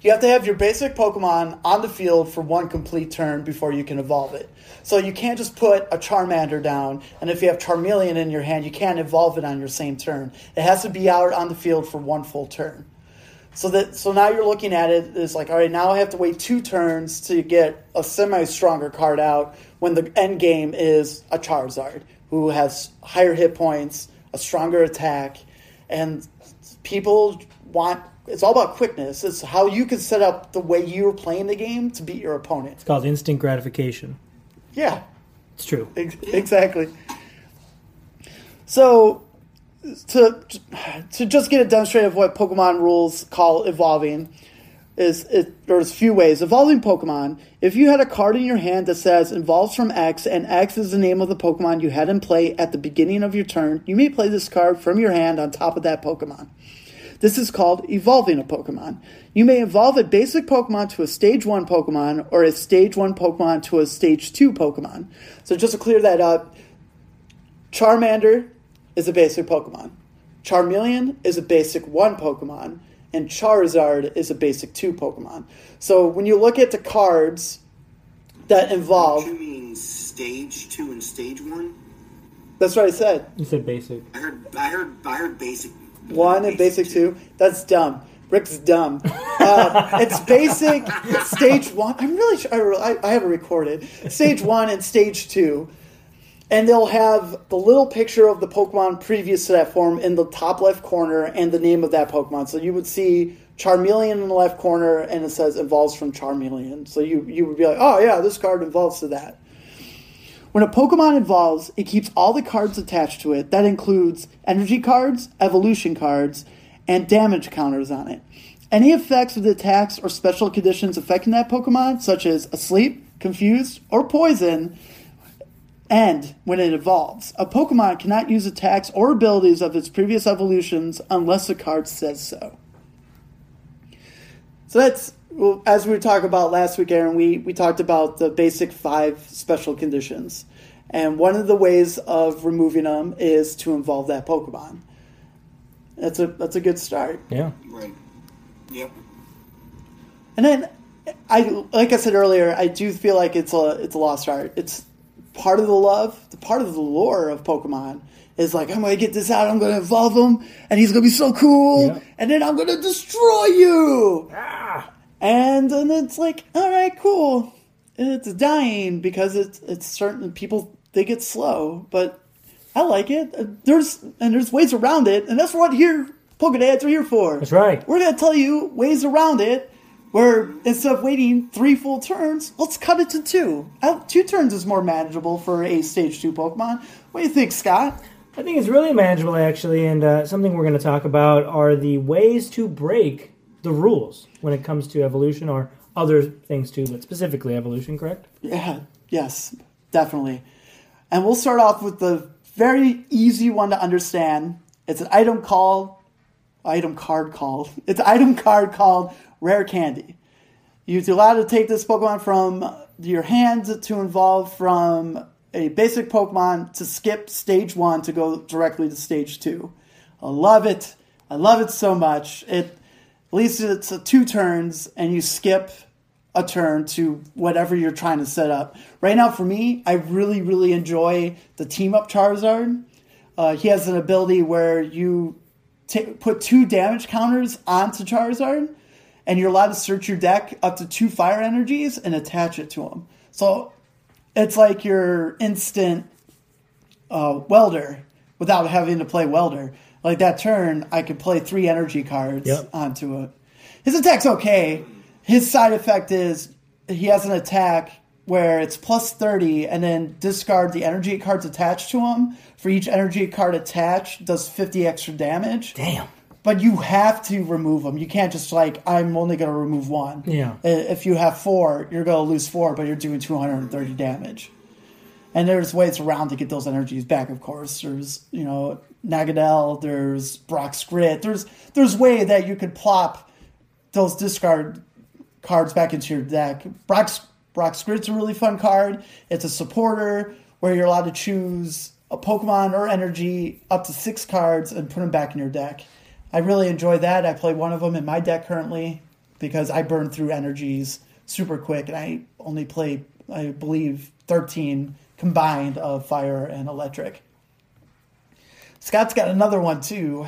You have to have your basic Pokemon on the field for one complete turn before you can evolve it. So you can't just put a Charmander down, and if you have Charmeleon in your hand, you can't evolve it on your same turn. It has to be out on the field for one full turn. So that so now you're looking at it is like, all right, now I have to wait two turns to get a semi stronger card out when the end game is a Charizard who has higher hit points, a stronger attack, and people want it's all about quickness. It's how you can set up the way you're playing the game to beat your opponent. It's called instant gratification. Yeah, It's true. Ex- Exactly. So, to to just get a demonstration of what Pokemon rules call evolving is it, there's a few ways evolving Pokemon. If you had a card in your hand that says evolves from X and X is the name of the Pokemon you had in play at the beginning of your turn, you may play this card from your hand on top of that Pokemon. This is called evolving a Pokemon. You may evolve a basic Pokemon to a stage 1 Pokemon or a stage 1 Pokemon to a stage 2 Pokemon. So just to clear that up, Charmander is a basic Pokemon. Charmeleon is a basic 1 Pokemon and Charizard is a basic 2 Pokemon. So when you look at the cards that involve, You mean stage two and stage one? that's what I said. You said basic. I heard. I heard. I heard basic. One and basic two. That's dumb. Rick's dumb. Uh, it's basic. Stage one. I'm really sure. I, I have it recorded. Stage one and stage two. and they'll have the little picture of the Pokemon previous to that form in the top left corner and the name of that Pokemon. So you would see Charmeleon in the left corner and it says evolves from Charmeleon. So you, you would be like, oh yeah, this card evolves to that. When a Pokemon evolves, it keeps all the cards attached to it. That includes energy cards, evolution cards, and damage counters on it. Any effects of the attacks or special conditions affecting that Pokemon, such as asleep, confused, or poison, end when it evolves. A Pokemon cannot use attacks or abilities of its previous evolutions unless the card says so. So that's well, as we talked about last week, Aaron. We we talked about the basic five special conditions, and one of the ways of removing them is to involve that Pokemon. That's a that's a good start. Yeah. Right. Yep. And then I like I said earlier, I do feel like it's a it's a lost art. It's part of the love, the part of the lore of Pokemon is like I'm gonna get this out, I'm gonna evolve him, and he's gonna be so cool, Yeah. and then I'm gonna destroy you. Ah! And then it's like, all right, cool. It's dying because it's it's certain people think it's slow, but I like it. There's and there's ways around it, and that's what here Pokedads are here for. That's right. We're gonna tell you ways around it. Where instead of waiting three full turns, let's cut it to two. Uh, Two turns is more manageable for a stage two Pokemon. What do you think, Scott? I think it's really manageable, actually, and uh, something we're going to talk about are the ways to break the rules when it comes to evolution or other things too, but specifically evolution, correct? Yeah, yes, definitely. And we'll start off with the very easy one to understand. It's an item called, item card called. It's an item card called Rare Candy. You're allowed to take this Pokemon from your hand to evolve from a basic Pokemon to skip stage one to go directly to stage two. I love it. I love it so much. It at least it's two turns and you skip a turn to whatever you're trying to set up. Right now, for me, I really, really enjoy the team up Charizard. Uh, he has an ability where you ta put two damage counters onto Charizard, and you're allowed to search your deck up to two fire energies and attach it to him. So it's like your instant uh, welder without having to play welder. Like that turn, I could play three energy cards Yep. onto it. His attack's okay. His side effect is he has an attack where it's plus 30 and then discard the energy cards attached to him. For each energy card attached, does 50 extra damage. Damn. But you have to remove them. You can't just like, I'm only going to remove one. Yeah. If you have four, you're going to lose four, but you're doing 230 damage. And there's ways around to get those energies back, of course. There's, you know, Naganadel, there's Brock's Grit. There's there's way that you could plop those discard cards back into your deck. Brock's Brock's Grit's a really fun card. It's a supporter where you're allowed to choose a Pokemon or energy up to six cards and put them back in your deck. I really enjoy that. I play one of them in my deck currently because I burn through energies super quick, and I only play, I believe, 13 combined of fire and electric. Scott's got another one too.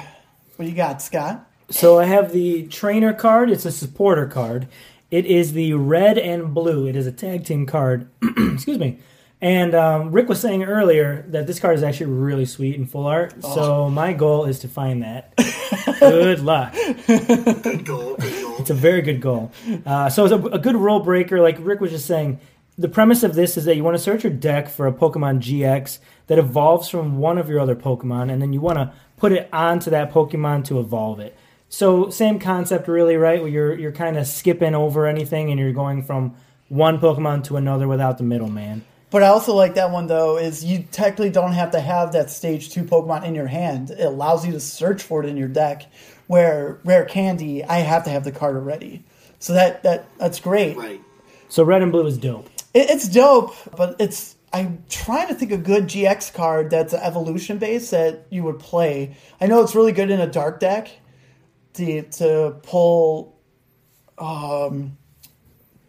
What do you got, Scott? So I have the trainer card. It's a supporter card. It is the red and blue. It is a tag team card. Excuse me. And um, Rick was saying earlier that this card is actually really sweet and full art. So my goal is to find that. good luck. Good goal. Good goal. It's a very good goal. Uh, so it's a, a good rule breaker. Like Rick was just saying, the premise of this is that you want to search your deck for a Pokemon GX that evolves from one of your other Pokemon, and then you want to put it onto that Pokemon to evolve it. So same concept, really, right? Where you're you're kind of skipping over anything, and you're going from one Pokemon to another without the middleman. But I also like that one though is you technically don't have to have that stage two Pokemon in your hand. It allows you to search for it in your deck. Where rare candy, I have to have the card already. So that that that's great. Right. So red and blue is dope. It, it's dope, but it's I'm trying to think of a good GX card that's evolution based that you would play. I know it's really good in a dark deck to to pull. Um,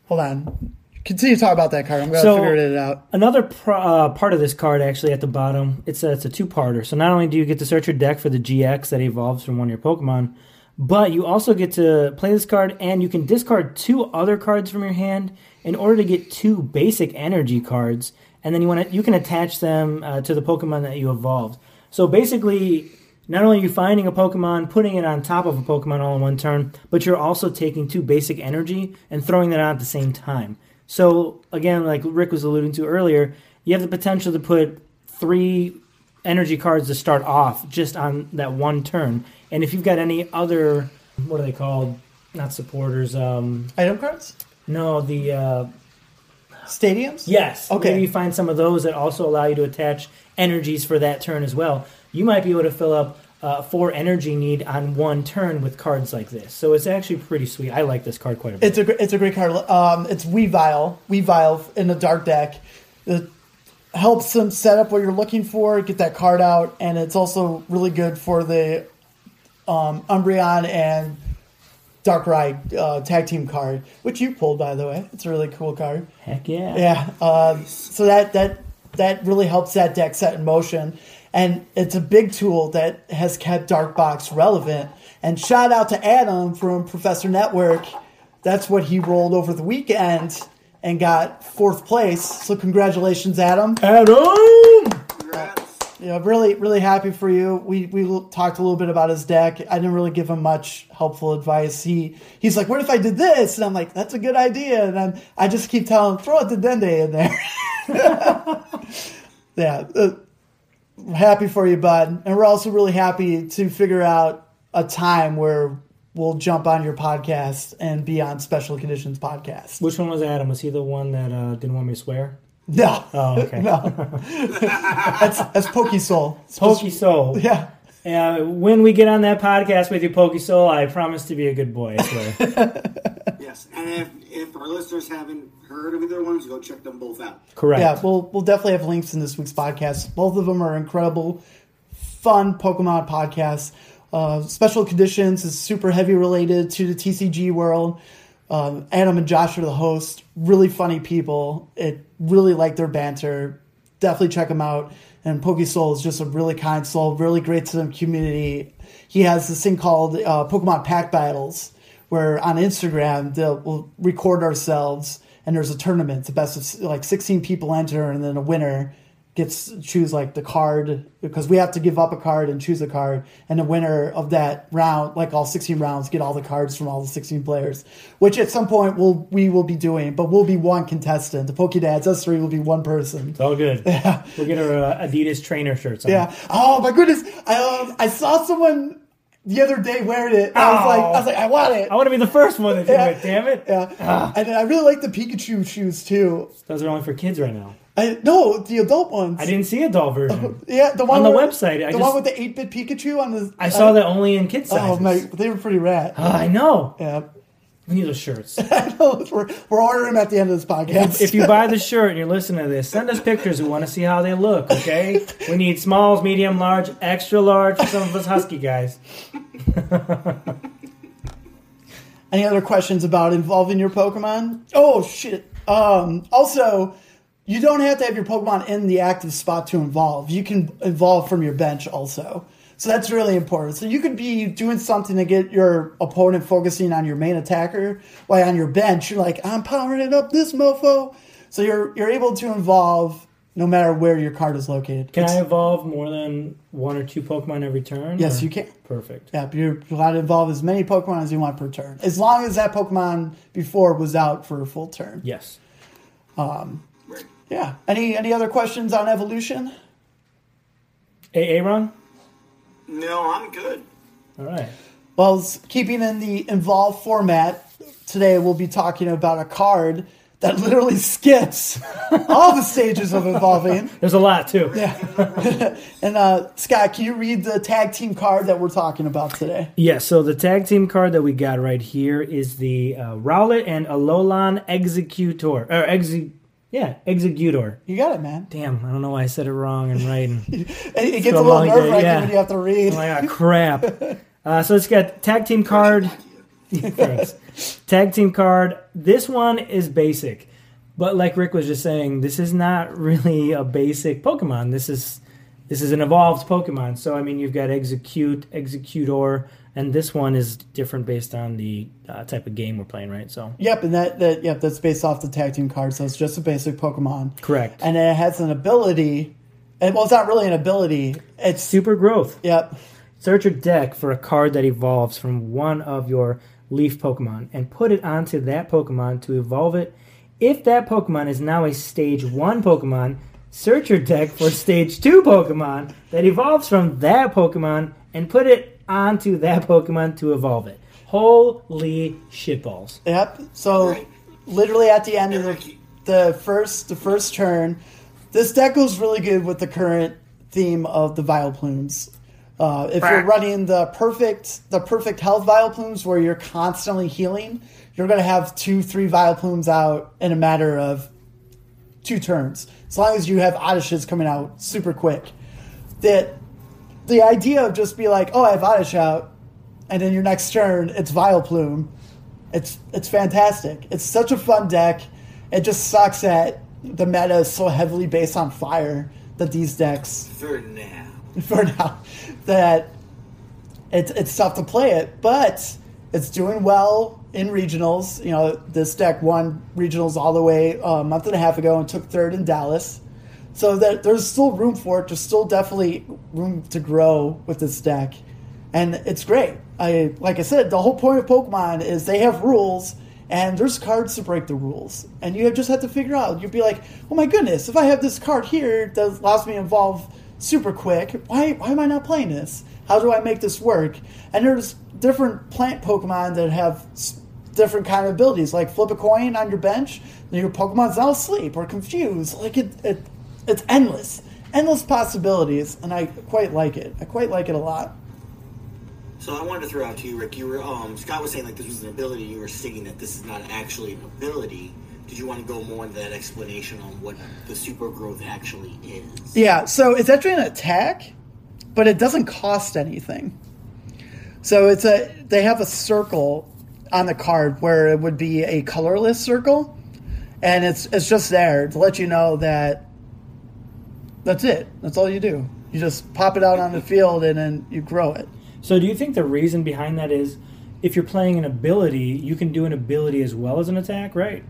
hold on, continue to talk about that card. I'm gonna So- figure it out. Another pro, uh, part of this card, actually, at the bottom, it's a, it's a two-parter. So not only do you get to search your deck for the GX that evolves from one of your Pokemon, But you also get to play this card, and you can discard two other cards from your hand in order to get two basic energy cards, and then you want to you can attach them uh, to the Pokemon that you evolved. So basically, not only are you finding a Pokemon, putting it on top of a Pokemon all in one turn, but you're also taking two basic energy and throwing that on at the same time. So again, like Rick was alluding to earlier, you have the potential to put three energy cards to start off just on that one turn. And if you've got any other, what are they called? Not supporters. Um, Item cards? no, the uh, Stadiums? yes. Okay. Maybe you find some of those that also allow you to attach energies for that turn as well. You might be able to fill up uh, four energy need on one turn with cards like this. So it's actually pretty sweet. I like this card quite a bit. It's a gr- it's a great card. Um, it's Weavile, Weavile in the dark deck. It helps them set up what you're looking for, get that card out, and it's also really good for the um, Umbreon and Darkrai uh, tag team card, which you pulled by the way. It's a really cool card. Heck yeah. Yeah. Um, so that that that really helps that deck set in motion, and it's a big tool that has kept Dark Box relevant. And shout out to Adam from Professor Network. That's what he rolled over the weekend and got fourth place. So congratulations, Adam. Adam! Congrats. Yeah, really, really happy for you. We we talked a little bit about his deck. I didn't really give him much helpful advice. He he's like, "What if I did this?" And I'm like, "That's a good idea." And then I just keep telling him, "Throw a Dedenne in there." yeah, uh, happy for you, bud. And we're also really happy to figure out a time where we'll jump on your podcast and be on Special Conditions podcast. Which one was Adam? Was he the one that uh, didn't want me to swear? No, Oh, okay. no, that's that's Pokey Soul. Pokey Soul. Yeah. Uh, when we get on that podcast with you, Pokey Soul, I promise to be a good boy. I swear. Yes, and if, if our listeners haven't heard of either ones, go check them both out. Correct. Yeah, we'll we'll definitely have links in this week's podcast. Both of them are incredible, fun Pokemon podcasts. Uh, Special Conditions is super heavy related to the TCG world. Um, Adam and Josh are the hosts. Really funny people. It really like their banter. Definitely check them out. And Poke Soul is just a really kind soul, really great to the community. He has this thing called uh, Pokemon Pack Battles, where on Instagram they'll we'll record ourselves and there's a tournament. The best of like 16 people enter, and then a winner gets choose like the card because we have to give up a card and choose a card, and the winner of that round, like all 16 rounds, get all the cards from all the 16 players. Which at some point we'll we will be doing, but we'll be one contestant. The Pokedads, us three will be one person. It's all good. We'll get our uh, Adidas trainer shirts on. Yeah. Oh my goodness! I um I saw someone the other day wearing it. I was like, I was like, I want it. I want to be the first one to do Yeah. it, damn it. Yeah, and then I really like the Pikachu shoes too. Those are only for kids right now. I no, the adult ones. I didn't see a doll version. Yeah, the one On the where- website, I the just- one with the eight bit Pikachu on the. I saw that only in kids sizes. Oh my, they were pretty rad. Ah, I know. Yeah, We need those shirts. we're, we're ordering them at the end of this podcast. if you buy the shirt and you're listening to this, send us pictures. We want to see how they look, okay? We need smalls, medium, large, extra large for some of us husky guys. Any other questions about involving your Pokemon? Oh shit. Um, also, you don't have to have your Pokemon in the active spot to evolve. You can evolve from your bench also. So that's really important. So you could be doing something to get your opponent focusing on your main attacker, while on your bench you're like, I'm powering it up this mofo. So you're you're able to evolve no matter where your card is located. Can It's- I evolve more than one or two Pokemon every turn? Yes, or- you can. Perfect. Yeah, you're allowed to evolve as many Pokemon as you want per turn. As long as that Pokemon before was out for a full turn. Yes. Right. Yeah. Any any other questions on evolution? Hey, Aaron? No, I'm good. All right. Well, keeping in the involved format, today we'll be talking about a card that literally skips all the stages of evolving. There's a lot, too. Yeah. and uh, Scott, can you read the tag team card that we're talking about today? Yeah, so the tag team card that we got right here is the uh, Rowlet and Alolan Exeggutor. Or Exe- yeah, Exeggutor. You got it, man. Damn, I don't know why I said it wrong and right. And It, it gets a a little nerve wracking yeah. when you have to read. Oh my god, crap. Uh, so it's got tag team card. Thanks. Tag team card. This one is basic, but like Rick was just saying, this is not really a basic Pokemon. This is this is an evolved Pokemon. So I mean, you've got Exeggcute, Exeggutor, and this one is different based on the uh, type of game we're playing, right? So Yep, and that, that yep, that's based off the tag team card, so it's just a basic Pokemon. correct. And it has an ability. And, well, it's not really an ability. It's Super growth. yep. Search your deck for a card that evolves from one of your leaf Pokemon and put it onto that Pokemon to evolve it. If that Pokemon is now a stage 1 Pokemon, search your deck for stage 2 Pokemon that evolves from that Pokemon and put it onto that Pokemon to evolve it. Holy shitballs. Yep. So Right. literally at the end of the, the first the first turn, this deck goes really good with the current theme of the Vileplumes. Uh, if you're running the perfect the perfect health Vileplumes where you're constantly healing, you're going to have two three Vileplumes out in a matter of two turns. As long as you have Oddishes coming out super quick. That the idea of just be like, oh, I have Oddish out, and then your next turn it's Vileplume. It's it's fantastic. It's such a fun deck. It just sucks that the meta is so heavily based on fire that these decks For now. for now that it's it's tough to play it, but it's doing well in regionals. You know, this deck won regionals all the way uh, a month and a half ago and took third in Dallas. So that there's still room for it. There's still definitely room to grow with this deck, and it's great. I like I said, the whole point of Pokemon is they have rules. And there's cards to break the rules, and you just have to figure out. You'd be like, "Oh my goodness! If I have this card here that allows me to evolve super quick. Why why am I not playing this? How do I make this work? And there's different plant Pokemon that have different kind of abilities. Like flip a coin on your bench, and your Pokemon's now asleep or confused. Like it, it it's endless, endless possibilities, and I quite like it. I quite like it a lot. So I wanted to throw out to you, Rick. You were um, Scott was saying like this was an ability. You were stating that this is not actually an ability. Did you want to go more into that explanation on what the super growth actually is? Yeah, so it's actually an attack, but it doesn't cost anything. So it's a they have a circle on the card where it would be a colorless circle, and it's it's just there to let you know that that's it. That's all you do. You just pop it out on the field and then you grow it. So, do you think the reason behind that is if you're playing an ability, you can do an ability as well as an attack, right?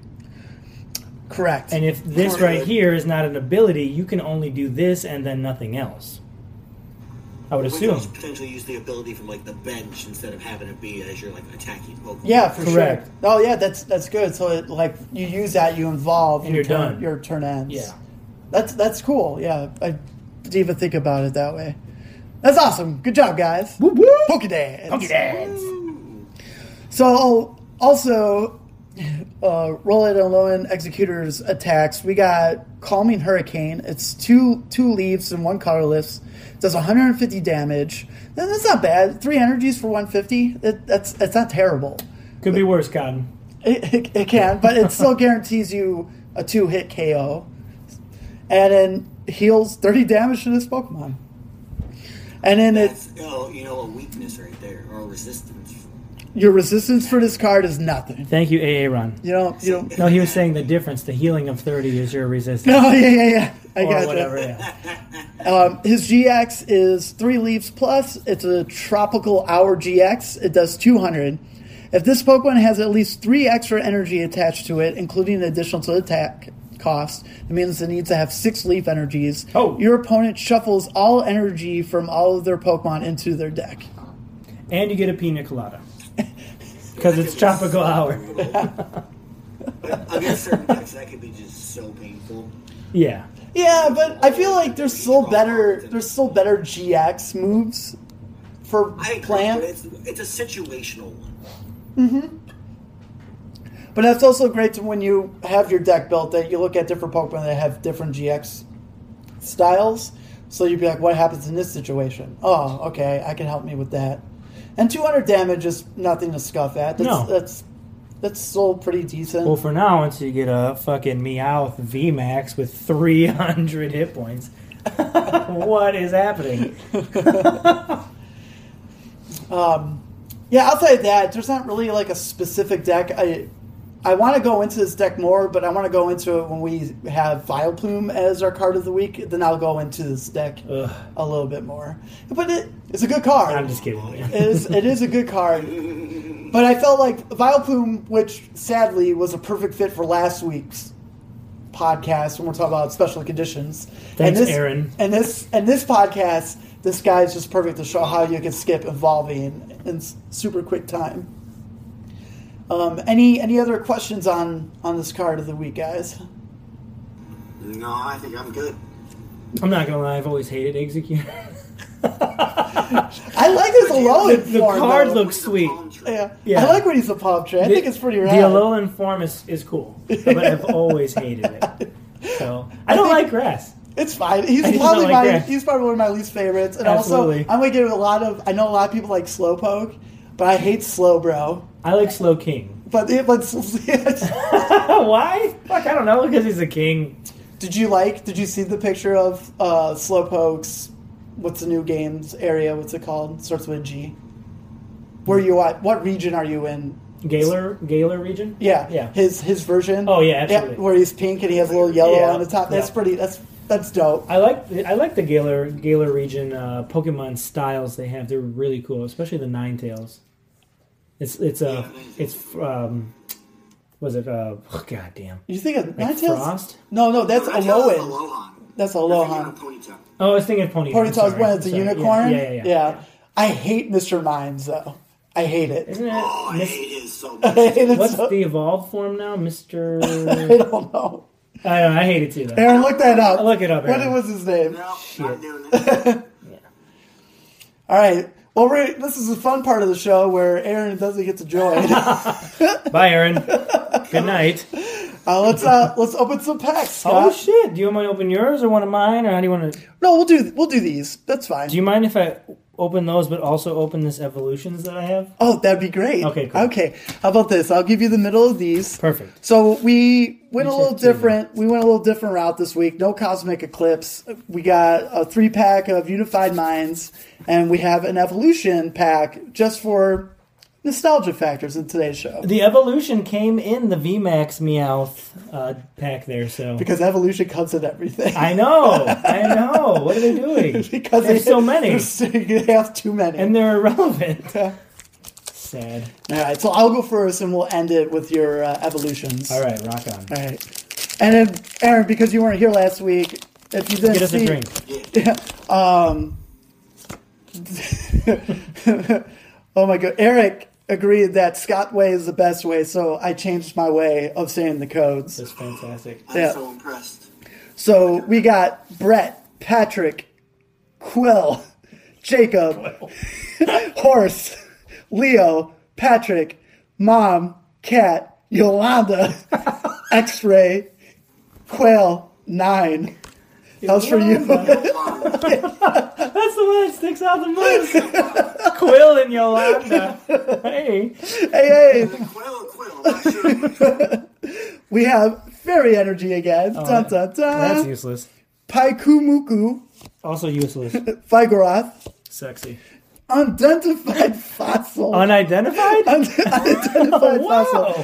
Correct. And if this Correct. right here is not an ability, you can only do this and then nothing else. I would We could assume. potentially use the ability from like the bench instead of having it be as you're like attacking Pokemon. yeah, for Correct. sure. Oh yeah, that's that's good. So it, like you use that, you involve, And your you're turn, done. Your turn ends. Yeah. That's that's cool. Yeah, I didn't even think about it that way. That's awesome. Good job, guys. Whoop, whoop. Pokedads. Pokedads. So also, uh, Rowlet and Alolan Exeggutors attacks. We got Calming Hurricane. It's two two leaves and one colorless. Does 150 damage. That's not bad. Three energies for 150. It, that's that's not terrible. Could be worse, Cotton. It, it, it can, but it still guarantees you a two hit KO, and then heals 30 damage to this Pokemon. And then it, That's oh, you know a weakness right there or a resistance. your resistance for this card is nothing. Thank you, AA Run. You don't. You don't. No, he was saying the difference. The healing of 30 is your resistance. No, yeah, yeah, yeah. I or got whatever, you. yeah. Um, his GX is three leaves plus. It's a tropical hour GX. It does 200. If this Pokemon has at least three extra energy attached to it, including an additional to the attack cost, it means it needs to have six leaf energies. Oh. Your opponent shuffles all energy from all of their Pokemon into their deck. And you get a pina colada. Because it's tropical hour. But against certain decks, that could be just so painful. Yeah. Yeah, but I feel like there's still better. There's still better GX moves for I agree, plant. it's it's a situational one. Mm-hmm. But that's also great to when you have your deck built that you look at different Pokemon that have different GX styles. So you'd be like, what happens in this situation? Oh, okay, I can help me with that. And 200 damage is nothing to scuff at. That's, No. that's that's still pretty decent. Well, for now, until you get a fucking Meowth VMAX with 300 hit points, what is happening? Um, yeah, outside of that, there's not really like a specific deck I I want to go into this deck more, but I want to go into it when we have Vileplume as our card of the week. Then I'll go into this deck Ugh. a little bit more. But it, it's a good card. I'm just kidding. It is, it is a good card. But I felt like Vileplume, which sadly was a perfect fit for last week's podcast when we're talking about special conditions. Thanks, and this, Aaron. And this and this podcast, this guy's just perfect to show how you can skip evolving in s- super quick time. Um, any any other questions on on this card of the week, guys? No, I think I'm good. I'm not gonna lie. I've always hated Exeggcute. I like his Alolan the form. card though. looks sweet. Yeah. Yeah. I like when he's a palm tree. I think it's pretty rad. The Alolan form is, is cool, but I've always hated it. So I don't think- like grass. It's fine. He's probably don't like my grass. he's probably one of my least favorites. And Absolutely. also, I'm gonna give a lot of. I know a lot of people like Slowpoke, but I hate Slowbro. I like Slowking. But it, but Why? Fuck, I don't know. Because he's a king. did you like? Did you see the picture of uh, Slowpoke's? What's the new games area? What's it called? Starts with a G. Where you at? What region are you in? Galar, Galar region. Yeah, Yeah. His his version. Oh, yeah, absolutely. where he's pink and he has a little yellow Yeah, on the top. That's yeah. pretty. That's that's dope. I like I like the Galar Galar region uh, Pokemon styles they have. They're really cool, especially the Ninetales. It's it's uh it's um was it uh oh, god damn You think of like Ninetales? Frost? No, no, that's That's Alolan. That's You're thinking Alolan. of Ponyta. Oh, I was thinking of Ponyta. I'm Ponytail's sorry, when it's a I'm sorry. unicorn. Yeah, yeah, yeah, yeah. I hate Mr. Mines though. I hate it. Isn't it? Oh, I Mis- hate his so much. it what's so- the evolved form now, Mister? I don't know. I don't know. I hate it too. Though. Aaron, look that up. I'll look it up, Aaron. What was his name? No, not doing it. yeah. All right. Well, we're, this is the fun part of the show where Aaron doesn't get to join. Bye, Aaron. Good night. uh, let's uh, let's open some packs. Scott. Oh shit! Do you want me to open yours or one of mine, or how do you want to? No, we'll do we'll do these. That's fine. Do you mind if I open those, but also open this evolutions that I have? oh, that'd be great. Okay, cool. Okay. How about this? I'll give you the middle of these. Perfect. So we went a little different. We went a little different route this week. No cosmic eclipse. We got a three pack of unified minds, and we have an evolution pack just for nostalgia factors in today's show. The evolution came in the VMAX Meowth uh, pack there, so Because evolution comes in everything. I know, I know. What are they doing? because there's they- so many, They have too many. and they're irrelevant. Sad. All right, so I'll go first, and we'll end it with your uh, evolutions. All right, rock on. All right. And then, Aaron, because you weren't here last week, if you didn't Get us see, a drink. Yeah. um, oh my god, Eric agreed that Scott way is the best way, so I changed my way of saying the codes. That's fantastic. I'm Yeah. so impressed. So we got Brett, Patrick, Quill, Jacob, Horse, Leo, Patrick, Mom, Cat, Yolanda, X-Ray, Quail, Nine. That was for you. That's the one that sticks out the most. Quill and Yolanda. Hey. hey, hey, Quill, Quill. We have Fairy Energy again. Oh, dun, dun, That's useless. Pyukumuku, Also useless. Vigoroth, Sexy. Unidentified Fossil. Unidentified? Unidentified Wow. Fossil.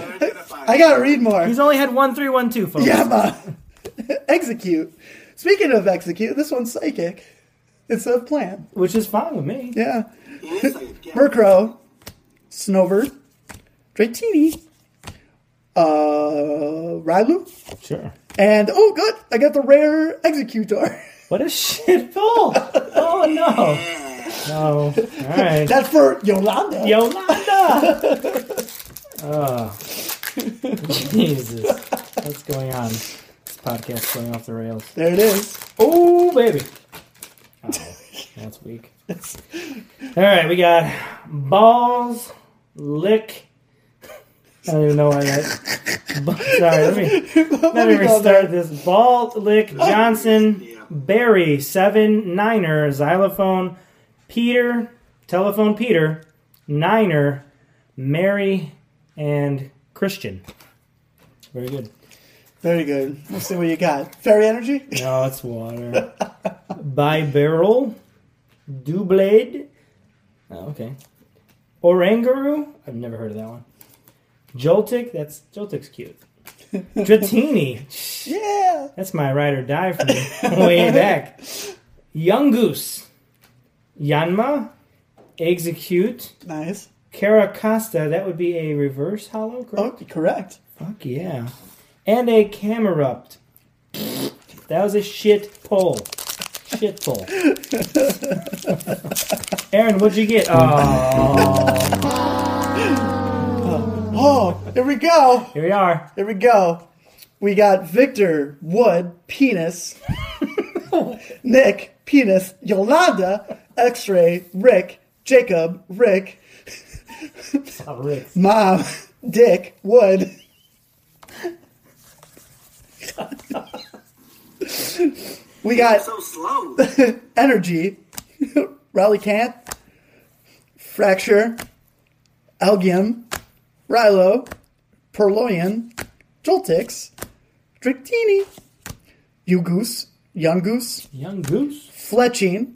I gotta read more. He's only had one three one two folks. Yeah, man. Exeggcute. Speaking of Exeggcute, this one's psychic. It's a plan. Which is fine with me. Yeah. He is like, yeah. Murkrow, Snowbird, Dratini, uh, Riolu, Sure. and oh, good, I got the rare Exeggutor. What a shit pull! Oh no! No. Alright. That's for Yolanda. Yolanda! oh. Jesus. What's going on? This podcast's going off the rails. There it is. Oh, baby. Oh, that's weak. Alright, we got balls, lick. I don't even know why that. Sorry, let me. Let me me go there. restart this. Ball, Lick, oh. Johnson, Barry, Seven, Niner, Xylophone, Peter, Telephone Peter, Niner, Mary, and Christian. Very good. Very good. Let's see what you got. Fairy Energy? No, it's water. Bibarel, Doublade. Oh, okay. Oranguru. I've never heard of that one. Joltik, that's Joltik's cute. Dratini, Yeah. that's my ride or die from way back. Yungoos, Yanma, Exeggcute, Nice. Carracosta, that would be a reverse hollow, correct? Oh, correct. Fuck yeah. And a Camerupt. That was a shit pull. Shit pull. Aaron, what'd you get? Oh, Oh, here we go. here we are. Here we go. We got Victor, Wood, Penis, Nick, Penis, Yolanda, X Ray, Rick, Jacob, Rick, Rick. Mom, Dick, Wood. We got So slow. Energy, Rally Camp, Fracture, Elgyem, Riolu, Purrloin, Joltiks, Dratini, You Goose, Yungoos, Young Goose. Fletchling.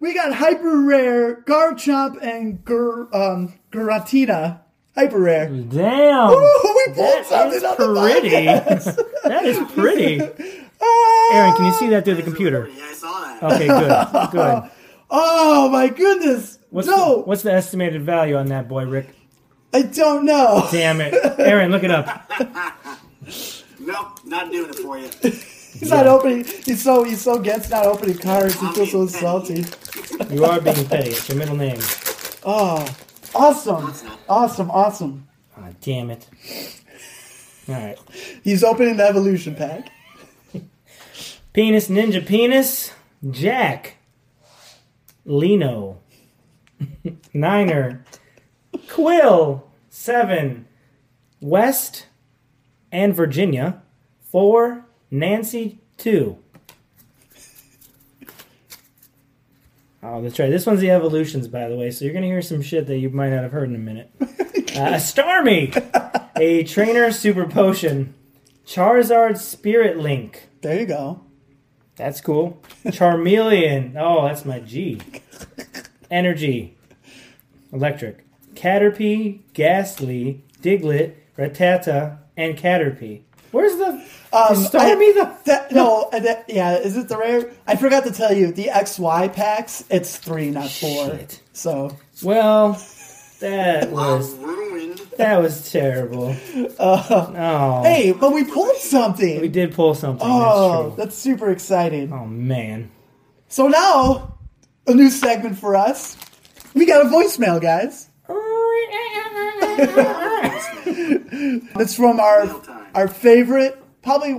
We got hyper rare Garchomp and Gur, um, Giratina. Hyper rare. Damn. we pulled That something is on the pretty. that is pretty. Ah! Aaron, can you see that through the computer? Yeah, I saw that. Okay, good. Good. Oh my goodness! What's no, the, what's the estimated value on that boy, Rick? I don't know. Damn it. Aaron, look it up. Nope, not doing it for you. He's not opening. He's so he's so against not opening cards. He feels so salty. You are being petty. It's your middle name. Oh, awesome, awesome, awesome. Ah, damn it. All right. He's opening the evolution pack. Penis Ninja Penis, Jack, Lino, Niner, Quill, Seven, West, and Virginia, Four, Nancy, Two. Oh, that's right. This one's the evolutions, by the way, so you're going to hear some shit that you might not have heard in a minute. Uh, Starmie, a trainer super potion, Charizard Spirit Link. There you go. That's cool. Charmeleon. Oh, that's my G. Energy. Electric. Caterpie, Gastly, Diglett, Rattata, and Caterpie. Where's the. Um, is Starmie the. That, no, uh, that, yeah, is it the rare? I forgot to tell you, the XY packs, it's three, not four. Shit. So, Well, that was. Ruined. That was terrible. oh. hey, but we pulled something. We did pull something. oh, that's true. that's super exciting. Oh, man. So now, a new segment for us. We got a voicemail, guys. It's from our our favorite. Probably,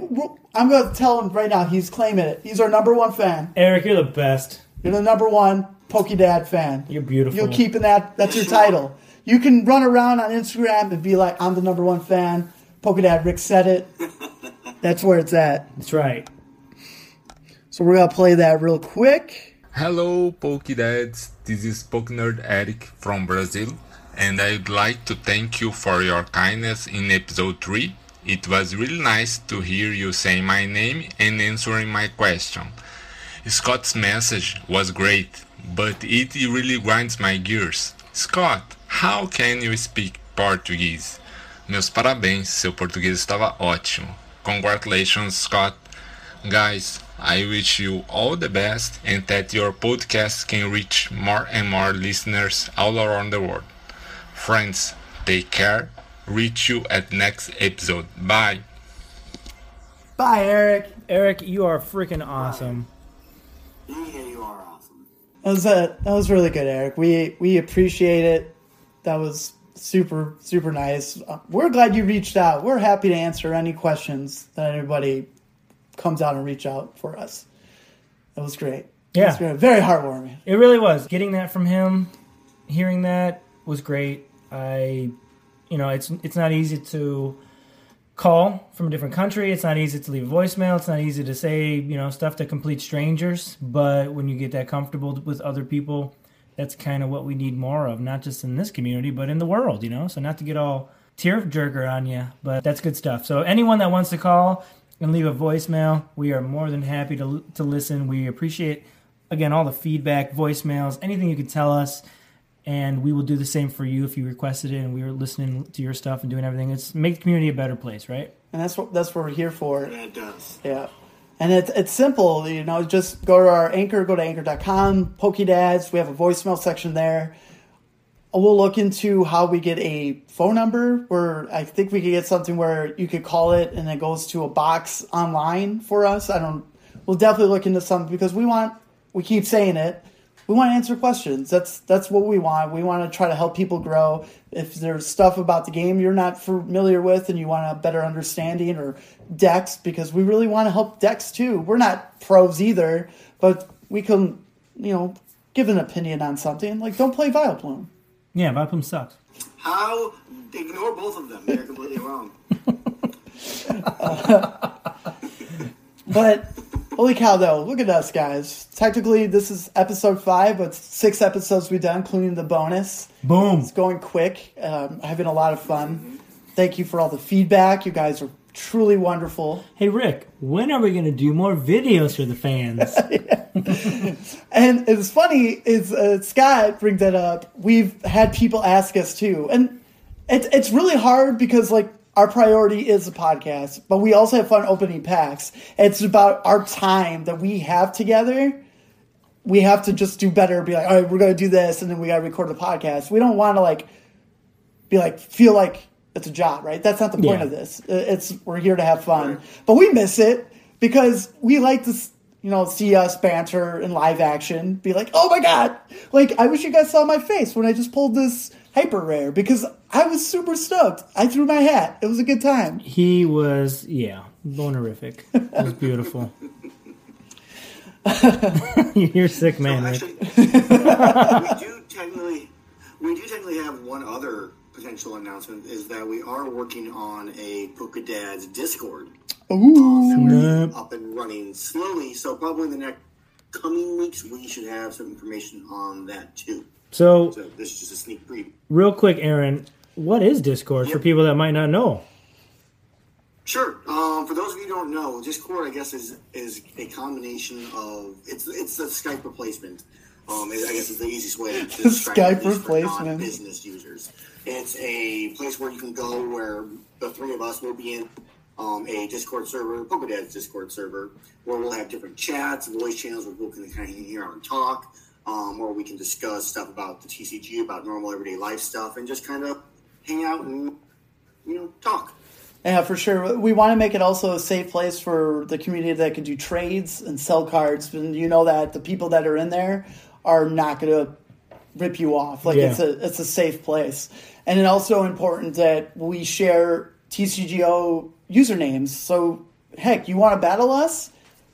I'm going to tell him right now. He's claiming it. He's our number one fan. Eric, you're the best. You're the number one Pokedad fan. You're beautiful. You're keeping that. That's your title. You can run around on Instagram and be like, "I'm the number one fan." Pokedad Rick said it. That's where it's at. That's right. So we're gonna play that real quick. Hello, Pokedads. This is Pokenerd Eric from Brazil, and I'd like to thank you for your kindness in episode 3. It was really nice to hear you saying my name and answering my question. Scott's message was great, but it really grinds my gears. Scott, how can you speak Portuguese? Meus parabéns, seu português estava ótimo. Congratulations, Scott. Guys, I wish you all the best and that your podcast can reach more and more listeners all around the world. Friends, take care. Reach you at next episode. Bye. Bye, Eric. Eric, you are freaking awesome. Yeah, you are awesome. That was a, that was really good, Eric. We we appreciate it. That was super super nice. Uh, We're glad you reached out. We're happy to answer any questions that anybody comes out and reach out for us. That was great. Yeah. It was great. very heartwarming. It really was. Getting that from him, hearing that was great. I, you know, it's it's not easy to call from a different country. It's not easy to leave voicemail. It's not easy to say, you know, stuff to complete strangers. But when you get that comfortable with other people, that's kind of what we need more of, not just in this community, but in the world, you know? So not to get all tear jerker on you, but that's good stuff. So anyone that wants to call and leave a voicemail, we are more than happy to, to listen. We appreciate, again, all the feedback, voicemails, anything you can tell us. And we will do the same for you if you requested it and we were listening to your stuff and doing everything. It's make the community a better place, right? And that's what that's what we're here for. Yeah, it does. Yeah. And it's it's simple, you know, just go to our anchor, go to anchor.com, Pokedads, we have a voicemail section there. We'll look into how we get a phone number where I think we could get something where you could call it and it goes to a box online for us. I don't we'll definitely look into something because we want we keep saying it. We want to answer questions. That's that's what we want. We want to try to help people grow. If there's stuff about the game you're not familiar with and you want a better understanding or decks, because we really want to help decks too. We're not pros either, but we can, you know, give an opinion on something. Like don't play Vileplume. Yeah, Vileplume sucks. How ignore both of them? They're completely wrong. But holy cow, though, look at us, guys. Technically, this is episode five, but six episodes we've done, including the bonus. Boom. It's going quick. Um, having a lot of fun. Thank you for all the feedback. You guys are truly wonderful. Hey Rick, when are we going to do more videos for the fans? And it's funny is uh, Scott brings that up. We've had people ask us too, and it's it's really hard because like our priority is the podcast, but we also have fun opening packs. It's about our time that we have together. We have to just do better. Be like, all right, we're gonna do this, and then we gotta record the podcast. We don't want to like be like feel like it's a job, right? That's not the point Yeah. of this. It's we're here to have fun, but we miss it because we like to, s- you know, see us banter in live action. Be like, oh my god, like I wish you guys saw my face when I just pulled this hyper rare because I was super stoked. I threw my hat. It was a good time. he was, yeah, bonerific. It was beautiful. You're sick, man. Rick. Actually, we do technically, we do technically have one other potential announcement is that we are working on a Pokedads Discord. Ooh, Snap. up and running slowly. So probably in the next coming weeks, we should have some information on that too. So, So this is just a sneak preview. real quick, Aaron, what is Discord for people that might not know? Sure. Um, for those of you who don't know, Discord, I guess, is is a combination of it's it's the Skype replacement. Um, I guess it's the easiest way to describe Skype it, at for replacement. non-business users. It's a place where you can go where the three of us will be in um, a Discord server, Pokedads Discord server, where we'll have different chats, voice channels where people can kind of hear out and talk, um, where we can discuss stuff about the TCG, about normal everyday life stuff, and just kind of hang out and you know talk. Yeah, for sure. We want to make it also a safe place for the community that can do trades and sell cards. And you know that the people that are in there are not going to rip you off. Like Yeah. it's a it's a safe place. And it's also important that we share TCGO usernames. So heck, you want to battle us?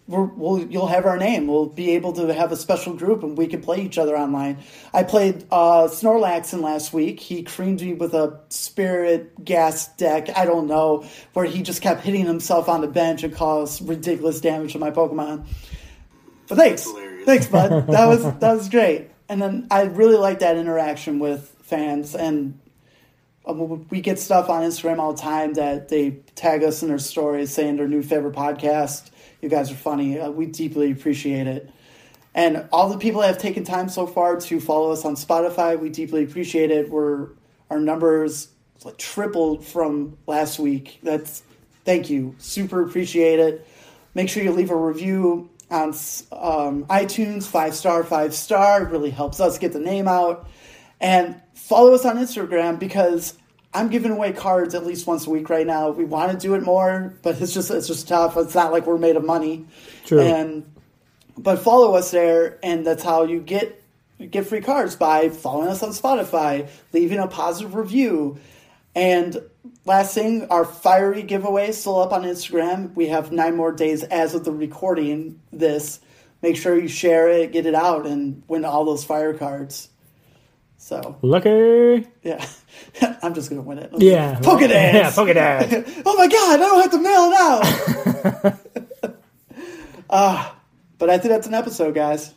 We're, we'll, you'll have our name. We'll be able to have a special group and we can play each other online. I played uh, Snorlaxian last week. He creamed me with a spirit gas deck. I don't know where he just kept hitting himself on the bench and caused ridiculous damage to my Pokemon. But thanks, thanks, bud. That was that was great. And then I really like that interaction with fans and we get stuff on Instagram all the time that they tag us in their stories saying their new favorite podcast. You guys are funny. Uh, we deeply appreciate it. And all the people that have taken time so far to follow us on Spotify, we deeply appreciate it. We're our numbers like tripled from last week. That's thank you. Super appreciate it. Make sure you leave a review on um, iTunes, five star, five star. It really helps us get the name out. And follow us on Instagram because I'm giving away cards at least once a week right now. We want to do it more, but it's just it's just tough. It's not like we're made of money. True. And but follow us there, and that's how you get get free cards by following us on Spotify, leaving a positive review, and last thing, our fiery giveaway is still up on Instagram. We have nine more days as of the recording this. Make sure you share it, get it out, and win all those fire cards. So Lucky. yeah, I'm just gonna win it. Yeah. Pokedads. Yeah, Pokedads. oh my god, I don't have to mail it out. Ah, but I think that's an episode, guys.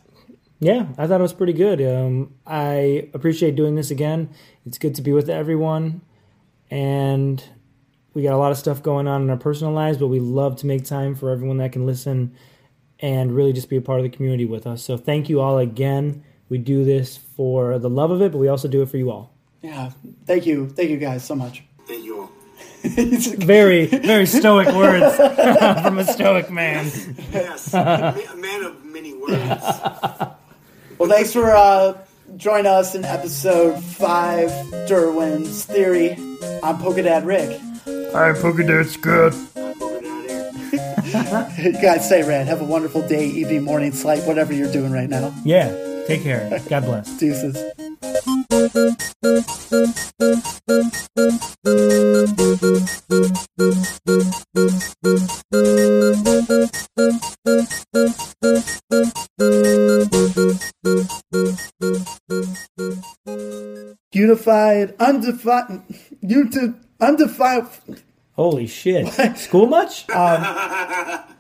Yeah, I thought it was pretty good. Um, I appreciate doing this again. It's good to be with everyone, and we got a lot of stuff going on in our personal lives, but we love to make time for everyone that can listen and really just be a part of the community with us. So thank you all again. We We do this for the love of it, but we also do it for you all. Yeah. Thank you. Thank you guys so much. Thank you all. Very, very stoic words from a stoic man. Yes, a man of many words. Well, thanks for uh, joining us in episode five, Derwin's Theory. I'm Pokedad Rick. Alright, Polka Dot's good. I'm over down here. You guys stay rad. Have a wonderful day, evening, morning, sleep, whatever you're doing right now. Yeah, take care. God bless. Deuces. Unified, undefined, undefined. Holy shit. School much? Um,